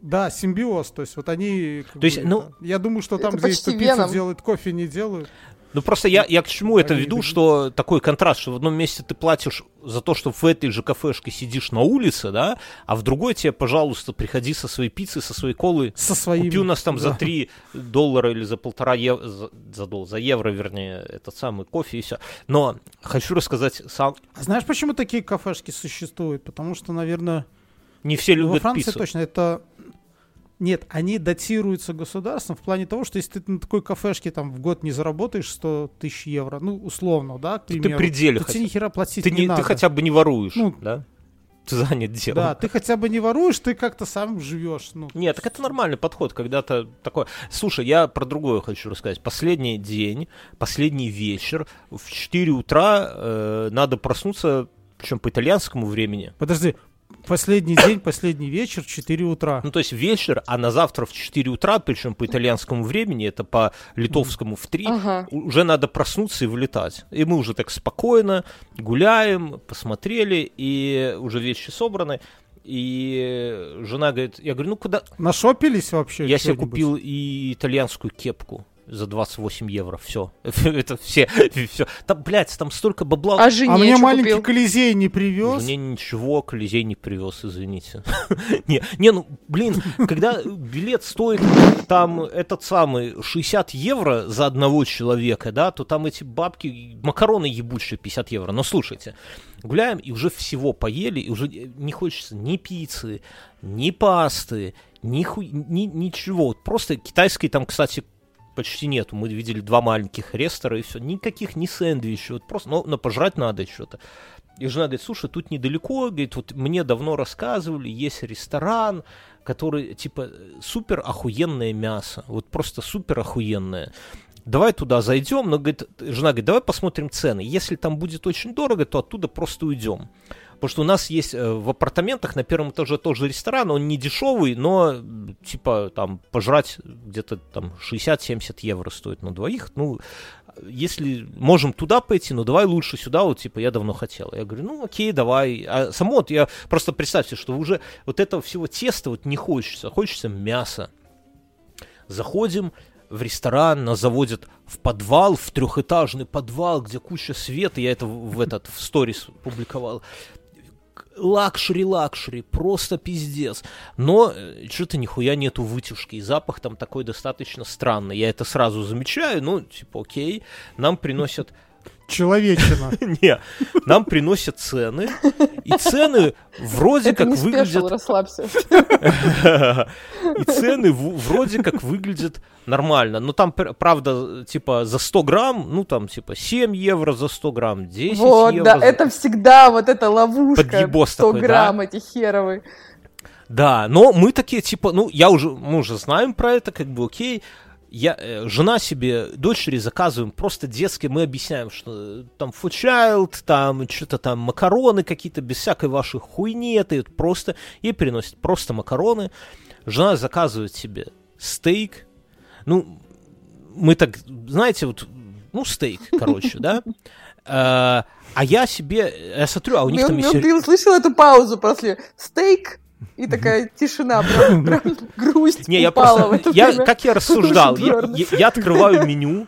да, симбиоз. То есть вот они... То есть, бы, ну- это- Я думаю, что там, где почти кто пиццу Веном. делают, кофе не делают. Ну просто я, я к чему это веду, что такой контраст, что в одном месте ты платишь за то, что в этой же кафешке сидишь на улице, да, а в другой тебе, пожалуйста, приходи со своей пиццей, со своей колой, Со своими. купи у нас там за Да. 3 доллара или за полтора евро, за, за, дол- за евро, вернее, этот самый кофе и все. Но хочу рассказать сам, А знаешь, почему такие кафешки существуют? Потому что, наверное, не все Ну, Во любят Франции пиццу. точно это... Нет, они датируются государством в плане того, что если ты на такой кафешке там в год не заработаешь 100 тысяч евро, ну, условно, да, к ты примеру, при деле то хотя- тебе ни хера платить Ты, не, не, надо. ты хотя бы не воруешь, Ну, да? Ты занят делом. Да, ты хотя бы не воруешь, ты как-то сам живешь. Ну, Нет, так это нормальный подход, когда-то такое. Слушай, я про другое хочу рассказать. Последний день, последний вечер, в 4 утра э, надо проснуться, причем по итальянскому времени. подожди, последний день, последний вечер, 4 утра. Ну, то есть вечер, а на завтра в 4 утра, причем по итальянскому времени, это по литовскому в 3, Ага. уже надо проснуться и вылетать. И мы уже так спокойно гуляем, посмотрели, и уже вещи собраны. И жена говорит, я говорю, ну куда? Нашопились вообще? Я себе купил и итальянскую кепку за 28 евро. Все. (laughs) Это все. все. Там, блядь, там столько бабла. А жене А мне маленький купил? Колизей не привез. Мне ничего Колизей не привез, извините. (laughs) не, не, ну, блин, когда билет стоит там этот самый 60 евро за одного человека, да, то там эти бабки, макароны ебучие 50 евро. Но слушайте, гуляем и уже всего поели, и уже не хочется ни пиццы, ни пасты, ни, хуй, ни ничего. Вот Просто китайской там, кстати, почти нету. Мы видели два маленьких рестора и все. Никаких ни сэндвичей. Вот просто, но, но пожрать надо что-то. И жена говорит, слушай, тут недалеко, говорит, вот мне давно рассказывали, есть ресторан, который, типа, супер охуенное мясо. Вот просто супер охуенное. Давай туда зайдем, но, говорит, жена говорит, давай посмотрим цены. Если там будет очень дорого, то оттуда просто уйдем. Потому что у нас есть э, в апартаментах на первом этаже тоже ресторан, он не дешевый, но типа там пожрать где-то там 60-70 евро стоит на двоих. Ну, если можем туда пойти, ну давай лучше сюда, вот типа я давно хотел. Я говорю, ну окей, давай. А само вот я просто представьте, что уже вот этого всего теста вот не хочется, хочется мяса. Заходим в ресторан, нас заводят в подвал, в трехэтажный подвал, где куча света, я это в этот в сторис публиковал. Luxury-luxury, просто пиздец. Но что-то нихуя нету вытяжки, и запах там такой достаточно странный. Я это сразу замечаю, ну, типа, окей, нам приносят Человечина. (laughs) не, нам приносят цены, и цены вроде как выглядят... расслабься. (laughs) И цены вроде как выглядят нормально. Но там, пр- правда, типа за 100 грамм, ну там типа 7 евро за 100 грамм, 10 Вот, евро. да, это всегда вот эта ловушка. Подъебос 100 такой, да? грамм эти херовые. Да, но мы такие, типа, ну, я уже, мы уже знаем про это, как бы, окей. Я, э, жена себе, дочери заказываем просто детские, мы объясняем, что э, там child, там что-то там макароны какие-то, без всякой вашей хуйни, это просто, ей приносят просто макароны. Жена заказывает себе стейк, ну, мы так, знаете, вот, ну, стейк, короче, да, Э, (laughs) а я себе, я смотрю, а у них Ну, там ну, есть... ты услышал эту паузу после? Стейк, и такая тишина, прям, (laughs) прям грусть Не, я просто, это я, время. как я (laughs) рассуждал, я, я- я открываю меню,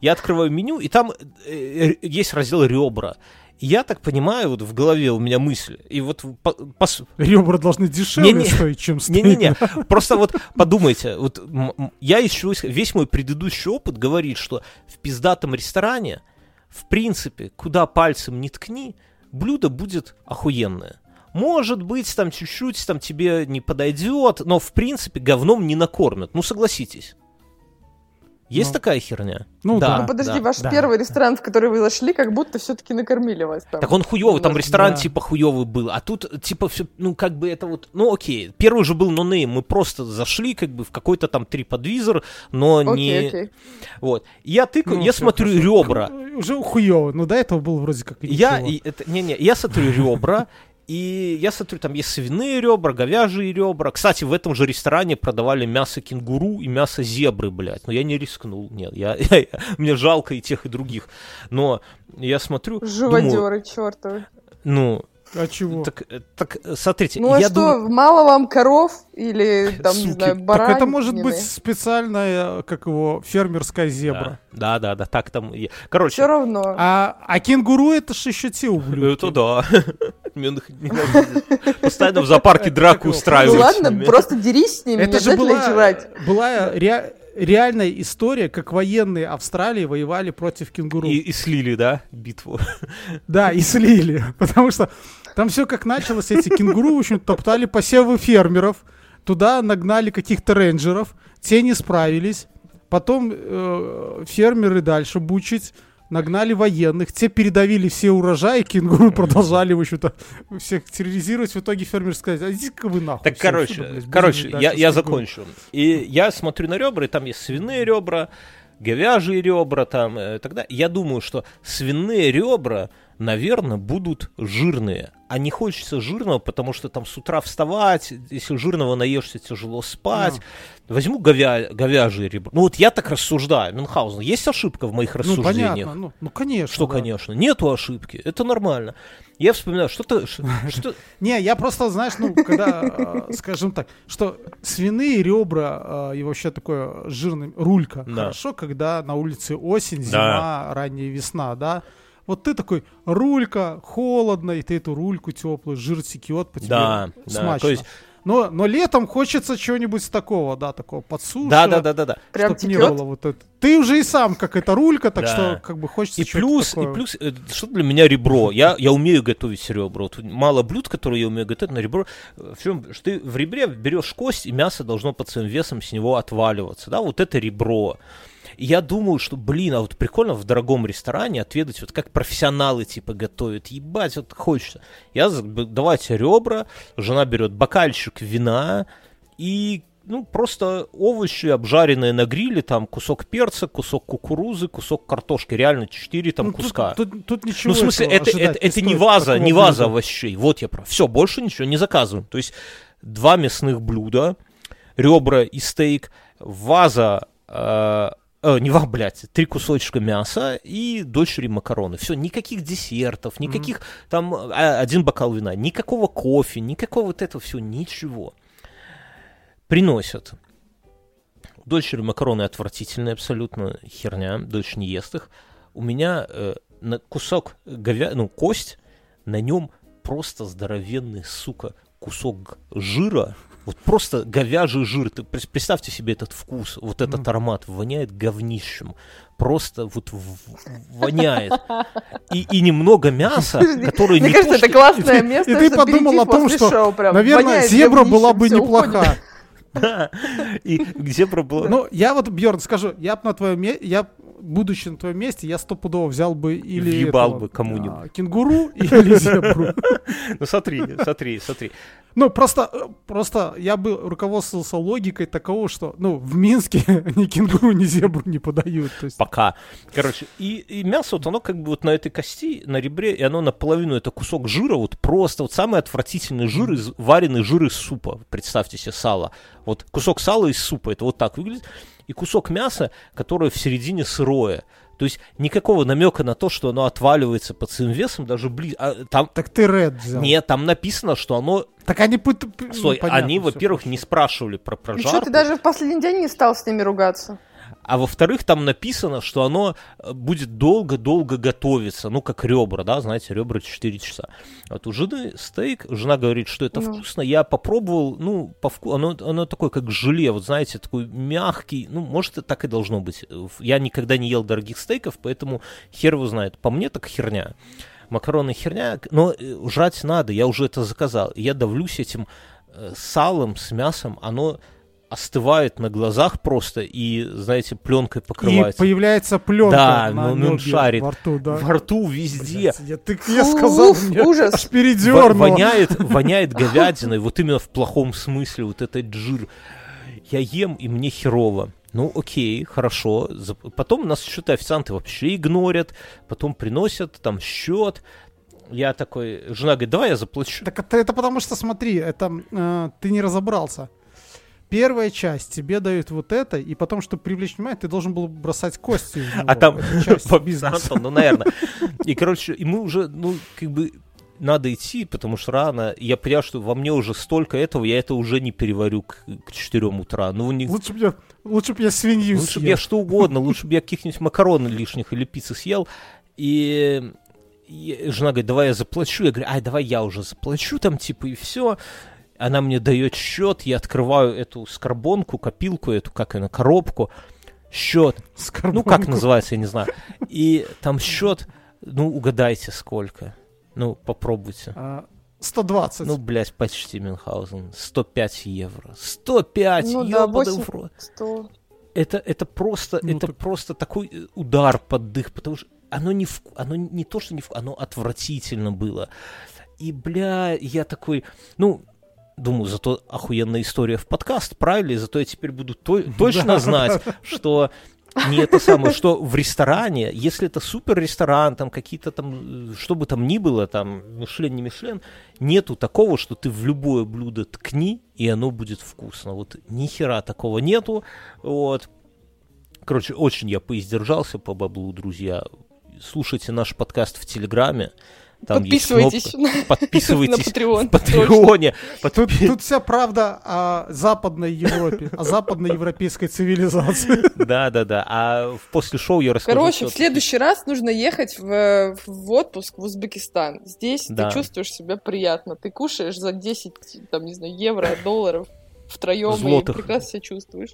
я открываю меню, и там э, есть раздел ребра. Я так понимаю, вот в голове у меня мысль, и вот по- пос- Ребра должны дешевле Не-не. стоить, чем стейк. не-не-не, просто вот подумайте, вот м- м- я еще весь мой предыдущий опыт говорит, что в пиздатом ресторане, в принципе, куда пальцем не ткни, блюдо будет охуенное. Может быть, там чуть-чуть там тебе не подойдет, но в принципе говном не накормят. Ну согласитесь. Есть Ну. такая херня? Ну да. Ну, подожди, да. ваш да. первый ресторан, в который вы зашли, как будто все-таки накормили вас там. Так он хуёвый, там Вот, ресторан да. типа хуёвый был, а тут типа все, ну как бы это вот, ну окей, первый же был нонейм, мы просто зашли как бы в какой-то там триподвизор, но Окей, не, окей. вот. Я тыкаю, Ну, я смотрю хорошо. ребра, Уже хуево. Ну, до этого было вроде как я, ничего. и это, не, не, я смотрю ребра, и я смотрю, там есть свиные ребра, говяжьи ребра. Кстати, в этом же ресторане продавали мясо кенгуру и мясо зебры, блядь. Но я не рискнул, нет, я, (laughs) я- мне жалко и тех, и других. Но я смотрю, думаю, Живодеры чертовы. ну, А чего? Так, э, так, э, смотрите, Ну а я что, думаю, мало вам коров или там, не Суки. знаю, Так баранины? это может быть специальная, как его, фермерская зебра. Да, да, да, так там. Короче, Все равно. А, а кенгуру это ж еще те ублюдки. это да. (laughs) Постоянно в зоопарке драку его? Ну устраивают. с ладно, просто дерись с ними, не Это же была, жрать. была ре- реальная история, как военные Австралии воевали против кенгуру. И, и слили, да, битву. Да, и слили. (laughs) Потому что там все как началось, эти кенгуру, в общем, топтали посевы фермеров, туда нагнали каких-то рейнджеров, те не справились, потом э, фермеры дальше бучить, нагнали военных, те передавили все урожаи, кенгуру продолжали, в общем-то, всех терроризировать, в итоге фермер сказать, а идите-ка вы нахуй. Так, всё, короче, отсюда, блядь, короче, я, я с кенгуру». закончу. И я смотрю на ребра, и там есть свиные ребра, говяжьи ребра там э, и так далее. Я думаю, что свиные ребра наверное, будут жирные. А не хочется жирного, потому что там с утра вставать, если жирного наешься, тяжело спать. Возьму говя... говяжье ребро. Ну вот я так рассуждаю, Мюнхгаузен. Есть ошибка в моих Ну, рассуждениях? понятно. Ну, ну, конечно. Что, да. конечно, нету ошибки, это нормально. Я вспоминаю, что-то, ш- (laughs) что, Не, я просто, знаешь, ну, когда, э, скажем так, что свиные ребра э, и вообще такое жирный рулька. Да. Хорошо, когда на улице осень, зима, ранняя весна, да. Вот ты такой, рулька, холодно, и ты эту рульку теплую, жир текет по тебе. Да, да, смачно. то есть- но, но летом хочется чего-нибудь такого, да, такого подсушего. да, да, да, да, да. Прям чтоб не было вот это. Ты уже и сам как это рулька, так Да. что как бы хочется И плюс, такое. и плюс, э, что для меня ребро? Я, я умею готовить ребра. Вот мало блюд, которые я умею готовить, на ребро. э, В чем, что ты в ребре берешь кость, и мясо должно под своим весом с него отваливаться. Да, вот это ребро. И я думаю, что, блин, а вот прикольно в дорогом ресторане отведать, вот как профессионалы типа готовят. Ебать, вот хочется. Я, давайте ребра, жена берет бокальчик вина и ну, просто овощи, обжаренные на гриле, там кусок перца, кусок кукурузы, кусок картошки, реально 4 там Ну, тут- куска. Тут, тут ничего ну, в смысле, это, это, это не ваза, не ваза блюда. овощей. Вот я прав. Все, больше ничего не заказываем. То есть два мясных блюда, ребра и стейк, ваза, э, э, не ва, блядь, три кусочка мяса и дочери макароны. Все, никаких десертов, никаких там а, один бокал вина, никакого кофе, никакого вот этого всего, ничего. Приносят. Дочери макароны отвратительные абсолютно, херня, дочь не ест их. У меня э, на кусок говя... ну, кость, на нем просто здоровенный, сука, кусок жира, вот просто говяжий жир. Ты представьте себе этот вкус, вот этот аромат, воняет говнищем. Просто вот воняет. И, и немного мяса, (laughs) которое Мне не кажется, то, это что- классное (laughs) место, и ты подумал о том, что. Наверное, зебра была бы всё, неплоха. уходим. Да. И где было? Ну, я вот, Бьорн, скажу, я бы на твоем месте, я, будучи на твоем месте, я стопудово взял бы или Въебал этого, бы кому-нибудь. а, кенгуру или зебру. Ну смотри, смотри, смотри. Ну, просто, э, просто я бы руководствовался логикой такого, что, ну, в Минске (laughs) ни кенгуру, ни зебру не подают. То есть, Пока. Короче, и, и мясо, вот оно как бы вот на этой кости, на ребре, и оно наполовину это кусок жира, вот просто вот самый отвратительный жир, из, вареный жир из супа. Представьте себе сало. Вот кусок сала из супа, это вот так выглядит. И кусок мяса, которое в середине сырое. То есть никакого намека на то, что оно отваливается под своим весом, даже ближе. там так ты Ред взял. нет, там написано, что оно. Так они... пут- ну, Стой, понятно, они, во-первых, не спрашивали про Ну что, прожарку. ты даже в последний день не стал с ними ругаться? А во-вторых, там написано, что оно э, будет долго-долго готовиться. Ну, как ребра, да, знаете, ребра 4 часа. Вот у жены стейк, жена говорит, что это Ну. вкусно. Я попробовал, ну, по вку... оно, оно такое, как желе, вот знаете, такой мягкий. Ну, может, так и должно быть. Я никогда не ел дорогих стейков, поэтому хер его знает. По мне так херня. Макароны херня, но э, жрать надо, я уже это заказал. Я давлюсь этим э, салом с мясом, оно остывает на глазах просто и, знаете, пленкой И покрывается. появляется пленка Да, на ну, он нёбе шарит. во рту, да. Во рту везде. Блядь, Я, ты, я сказал, Уф, мне ужас. аж передернуло. воняет, воняет говядиной, вот именно в плохом смысле, вот этот жир. Я ем, и мне херово. Ну, окей, хорошо. Потом нас что-то официанты вообще игнорят, потом приносят там счет. Я такой, жена говорит, давай я заплачу. Так это, это потому что, смотри, это э, ты не разобрался. Первая часть тебе дают вот это, и потом, чтобы привлечь внимание, ты должен был бросать кости. него. А там по официантам, ну, наверное. И, короче, и мы уже, ну, как бы, надо идти, потому что рано. Я понял, что во мне уже столько этого, я это уже не переварю к, к 4 утра. Ну, не, Лучше бы я, лучше б я свинью Лучше бы я что угодно, лучше бы я каких-нибудь макарон лишних или пиццы съел. И, и жена говорит, давай я заплачу. Я говорю, ай, давай я уже заплачу там, типа, и все. Она мне дает счет, я открываю эту скорбонку, копилку эту, как она, коробку, счет. Ну, как называется, я не знаю. И там счет, ну, угадайте, сколько. Ну, попробуйте. А, 120. Ну, блядь, почти Мюнхгаузен. 105 евро. 105, Ну да, ёбаный 8, в рот. 100. это, это просто, Ну, это так- просто такой э, удар под дых, потому что оно не, вку- оно не то, что не вку- оно отвратительно было. И, бля, я такой, ну, думаю, зато охуенная история в подкаст, правильно? И зато я теперь буду то- (laughs) точно знать, что не это самое, что в ресторане, если это супер ресторан, там какие-то там, что бы там ни было, там, Мишлен, не Мишлен, нету такого, что ты в любое блюдо ткни, и оно будет вкусно. Вот ни хера такого нету. Вот. Короче, очень я поиздержался по баблу, друзья. Слушайте наш подкаст в Телеграме. Там Подписывайтесь. есть кнопка. Подписывайтесь (laughs) На Patreon. в Патреоне. Тут, тут вся правда о Западной Европе, о западной европейской цивилизации. Да, да, да. А после шоу я расскажу. Короче, в следующий раз нужно ехать в, в отпуск в Узбекистан. Здесь Да. ты чувствуешь себя приятно. Ты кушаешь за 10, там, не знаю, евро, долларов втроем Злотых. и прекрасно себя чувствуешь.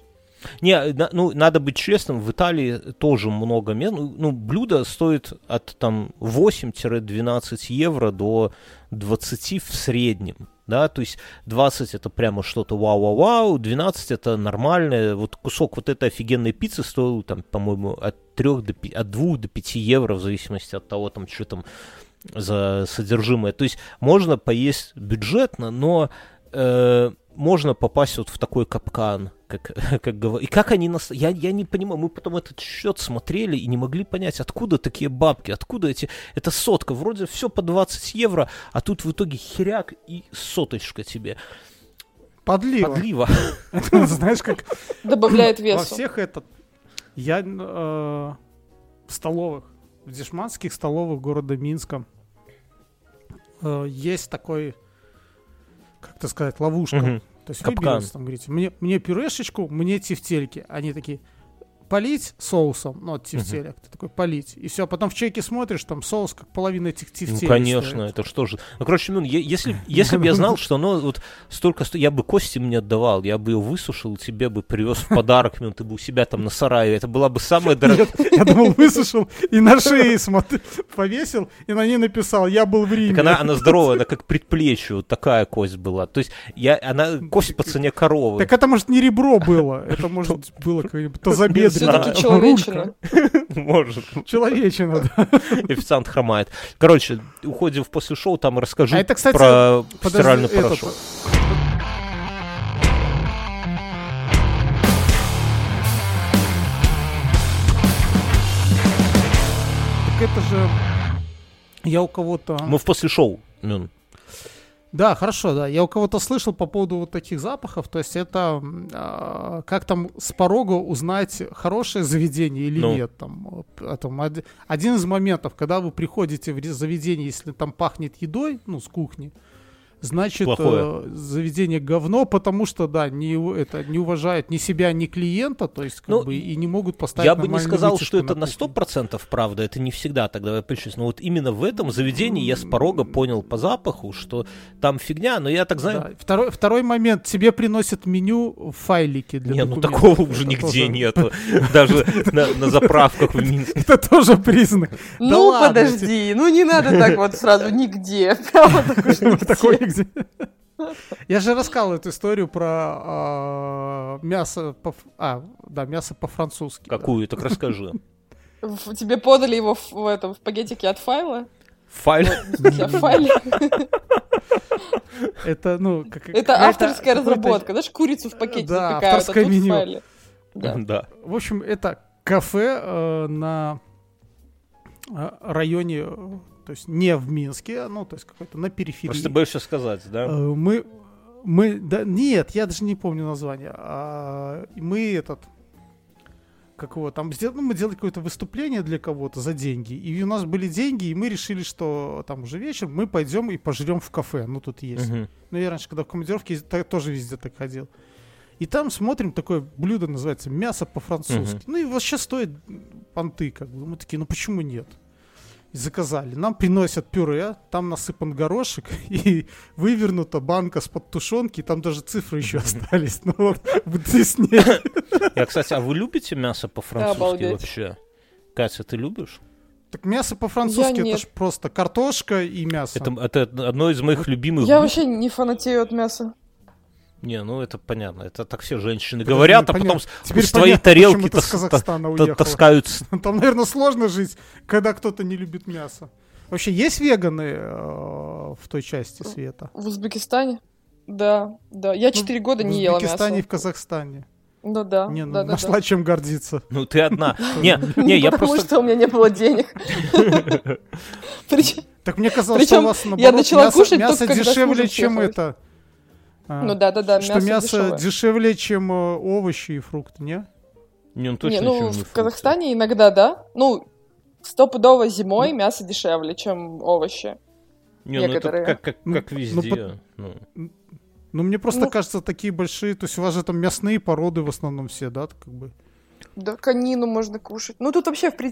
Не, ну, надо быть честным, в Италии тоже много мест. Ну, ну, блюдо стоит от там 8-12 евро до 20 в среднем. Да, то есть 20 это прямо что-то вау-вау-вау, 12 это нормальное. Вот кусок вот этой офигенной пиццы стоил там, по-моему, от 3 до 5, от 2 до 5 евро, в зависимости от того, там, что там за содержимое. То есть можно поесть бюджетно, но э, можно попасть вот в такой капкан, как, (laughs) как говор- И как они нас... Я, я не понимаю, мы потом этот счет смотрели и не могли понять, откуда такие бабки, откуда эти... Это сотка, вроде все по 20 евро, а тут в итоге херяк и соточка тебе. Подлива. Подлива. (laughs) Знаешь, как Добавляет (clears throat) во весу. всех этот... Я э, в столовых, в дешманских столовых города Минска э, есть такой, как это сказать, ловушка. Мгм. То есть вы Капкан. берете, там, говорите, мне, мне пюрешечку, мне тефтельки. Они такие, полить соусом, ну, от тефтелек. Ты такой, полить. И все, потом в чеке смотришь, там соус как половина этих Ну, тефтелек. конечно, стоит. это что же. Ну, короче, ну, если, (laughs) если бы я знал, что оно вот столько сто... Я бы кости мне отдавал, я бы ее высушил, тебе бы привез в (laughs) подарок, ну, ты бы у себя там на сарае. Это была бы самая дорогая... (laughs) Я думал, высушил и на шее повесил, и на ней написал, я был в Риме. Так она, она здоровая, она как предплечье, вот такая кость была. То есть я, она кость по цене коровы. Так это, может, не ребро было, это, может, было какое-нибудь тазобедренное. Все-таки человечина. (laughs) Может. Человечина, да. Официант хромает. Короче, уходим в после шоу, там расскажу А это, кстати, про Подожди, стиральный этот, порошок. Так это же... Я у кого-то... Мы в после шоу. Мюн. Да, хорошо, да. Я у кого-то слышал по поводу вот таких запахов. То есть это а, как там с порога узнать, хорошее заведение или Ну. нет. Там, э, там од- один из моментов, когда вы приходите в заведение, если там пахнет едой, ну, с кухни, значит, Плохое. э, заведение говно, потому что, да, не, это, не уважают ни себя, ни клиента, то есть, как Ну, бы, и не могут поставить Я бы не сказал, что это на кухне. 100% правда, это не всегда тогда я причусь. Но вот именно в этом заведении я с порога понял по запаху, что там фигня, но я так знаю, Да. Второй, второй момент. Тебе приносят меню в файлике для не, ну такого уже Это нигде тоже- нету. (laughs) Даже на, заправках в Минске. Это тоже признак. Ну, подожди, ну не надо так вот сразу нигде. (laughs) Прямо так уж Вот (laughs) такой. Я же рассказывал эту историю про а, мясо по... А, да, мясо по-французски. да. Какую? Так расскажи. Тебе подали его в, в этом в пакетике от файла? Смысле, в файле. Это, ну, как, Это какая-то- авторская разработка. Знаешь, курицу в пакете Да, запекают, а авторское меню. файле. Да. Да. В общем, это кафе э, на э, районе, э, то есть не в Минске, ну, то есть какой-то на периферии. Просто боишься сказать, Э, да? Мы, мы, да, нет, я даже не помню название. А, мы этот, как его там, ну, мы делали какое-то выступление для кого-то за деньги, и у нас были деньги, и мы решили, что там уже вечер, мы пойдем и пожрем в кафе, ну тут есть. Мгм. Ну я раньше, когда в командировке, тоже везде так ходил. И там смотрим, такое блюдо называется мясо по-французски. Ну и вообще стоит понты, как бы. Мы такие, ну почему нет? И заказали. Нам приносят пюре, там насыпан горошек (laughs) и вывернута банка с-под тушенки, там даже цифры еще остались. (laughs) Ну вот, в десне. (laughs) Я, кстати, а вы любите мясо по-французски вообще? Катя, ты любишь? Так мясо по-французски Я это нет. ж просто картошка и мясо. Это, это одно из моих любимых Я блюд. вообще не фанатею от мяса. Не, ну это понятно. Это так все женщины Подожди, говорят, а понятно. потом Теперь с твоей тарелки тас- с Казахстана та- уехала. таскают с- (laughs) Там, наверное, сложно жить, когда кто-то не любит мясо. Вообще, есть веганы э, в той части света? В Узбекистане? Да, да. Я четыре года Ну, В не ела Узбекистане и мясо. в Казахстане. Ну да, Не, ну, да, да, нашла чем гордиться. (laughs) Ну, ты одна. (laughs) Не, не, я Потому просто... что у меня не было денег. Причем- Так мне казалось, что у вас я наоборот, начала мясо, кушать мясо дешевле, чем это. А, Ну да, да, да, что мясо мясо дешевое. дешевле, чем э, овощи и фрукты, не? Не, ну Не, точно ну не в фрукты. Казахстане иногда, да. Ну, стопудово зимой мясо дешевле, чем овощи. Не, ну это некоторые. как, как, Ну, как ну, везде. под- ну. Ну, мне просто Ну. кажется, такие большие, то есть у вас же там мясные породы в основном все, да, как бы. Да, конину можно кушать. Ну, тут вообще, в принципе,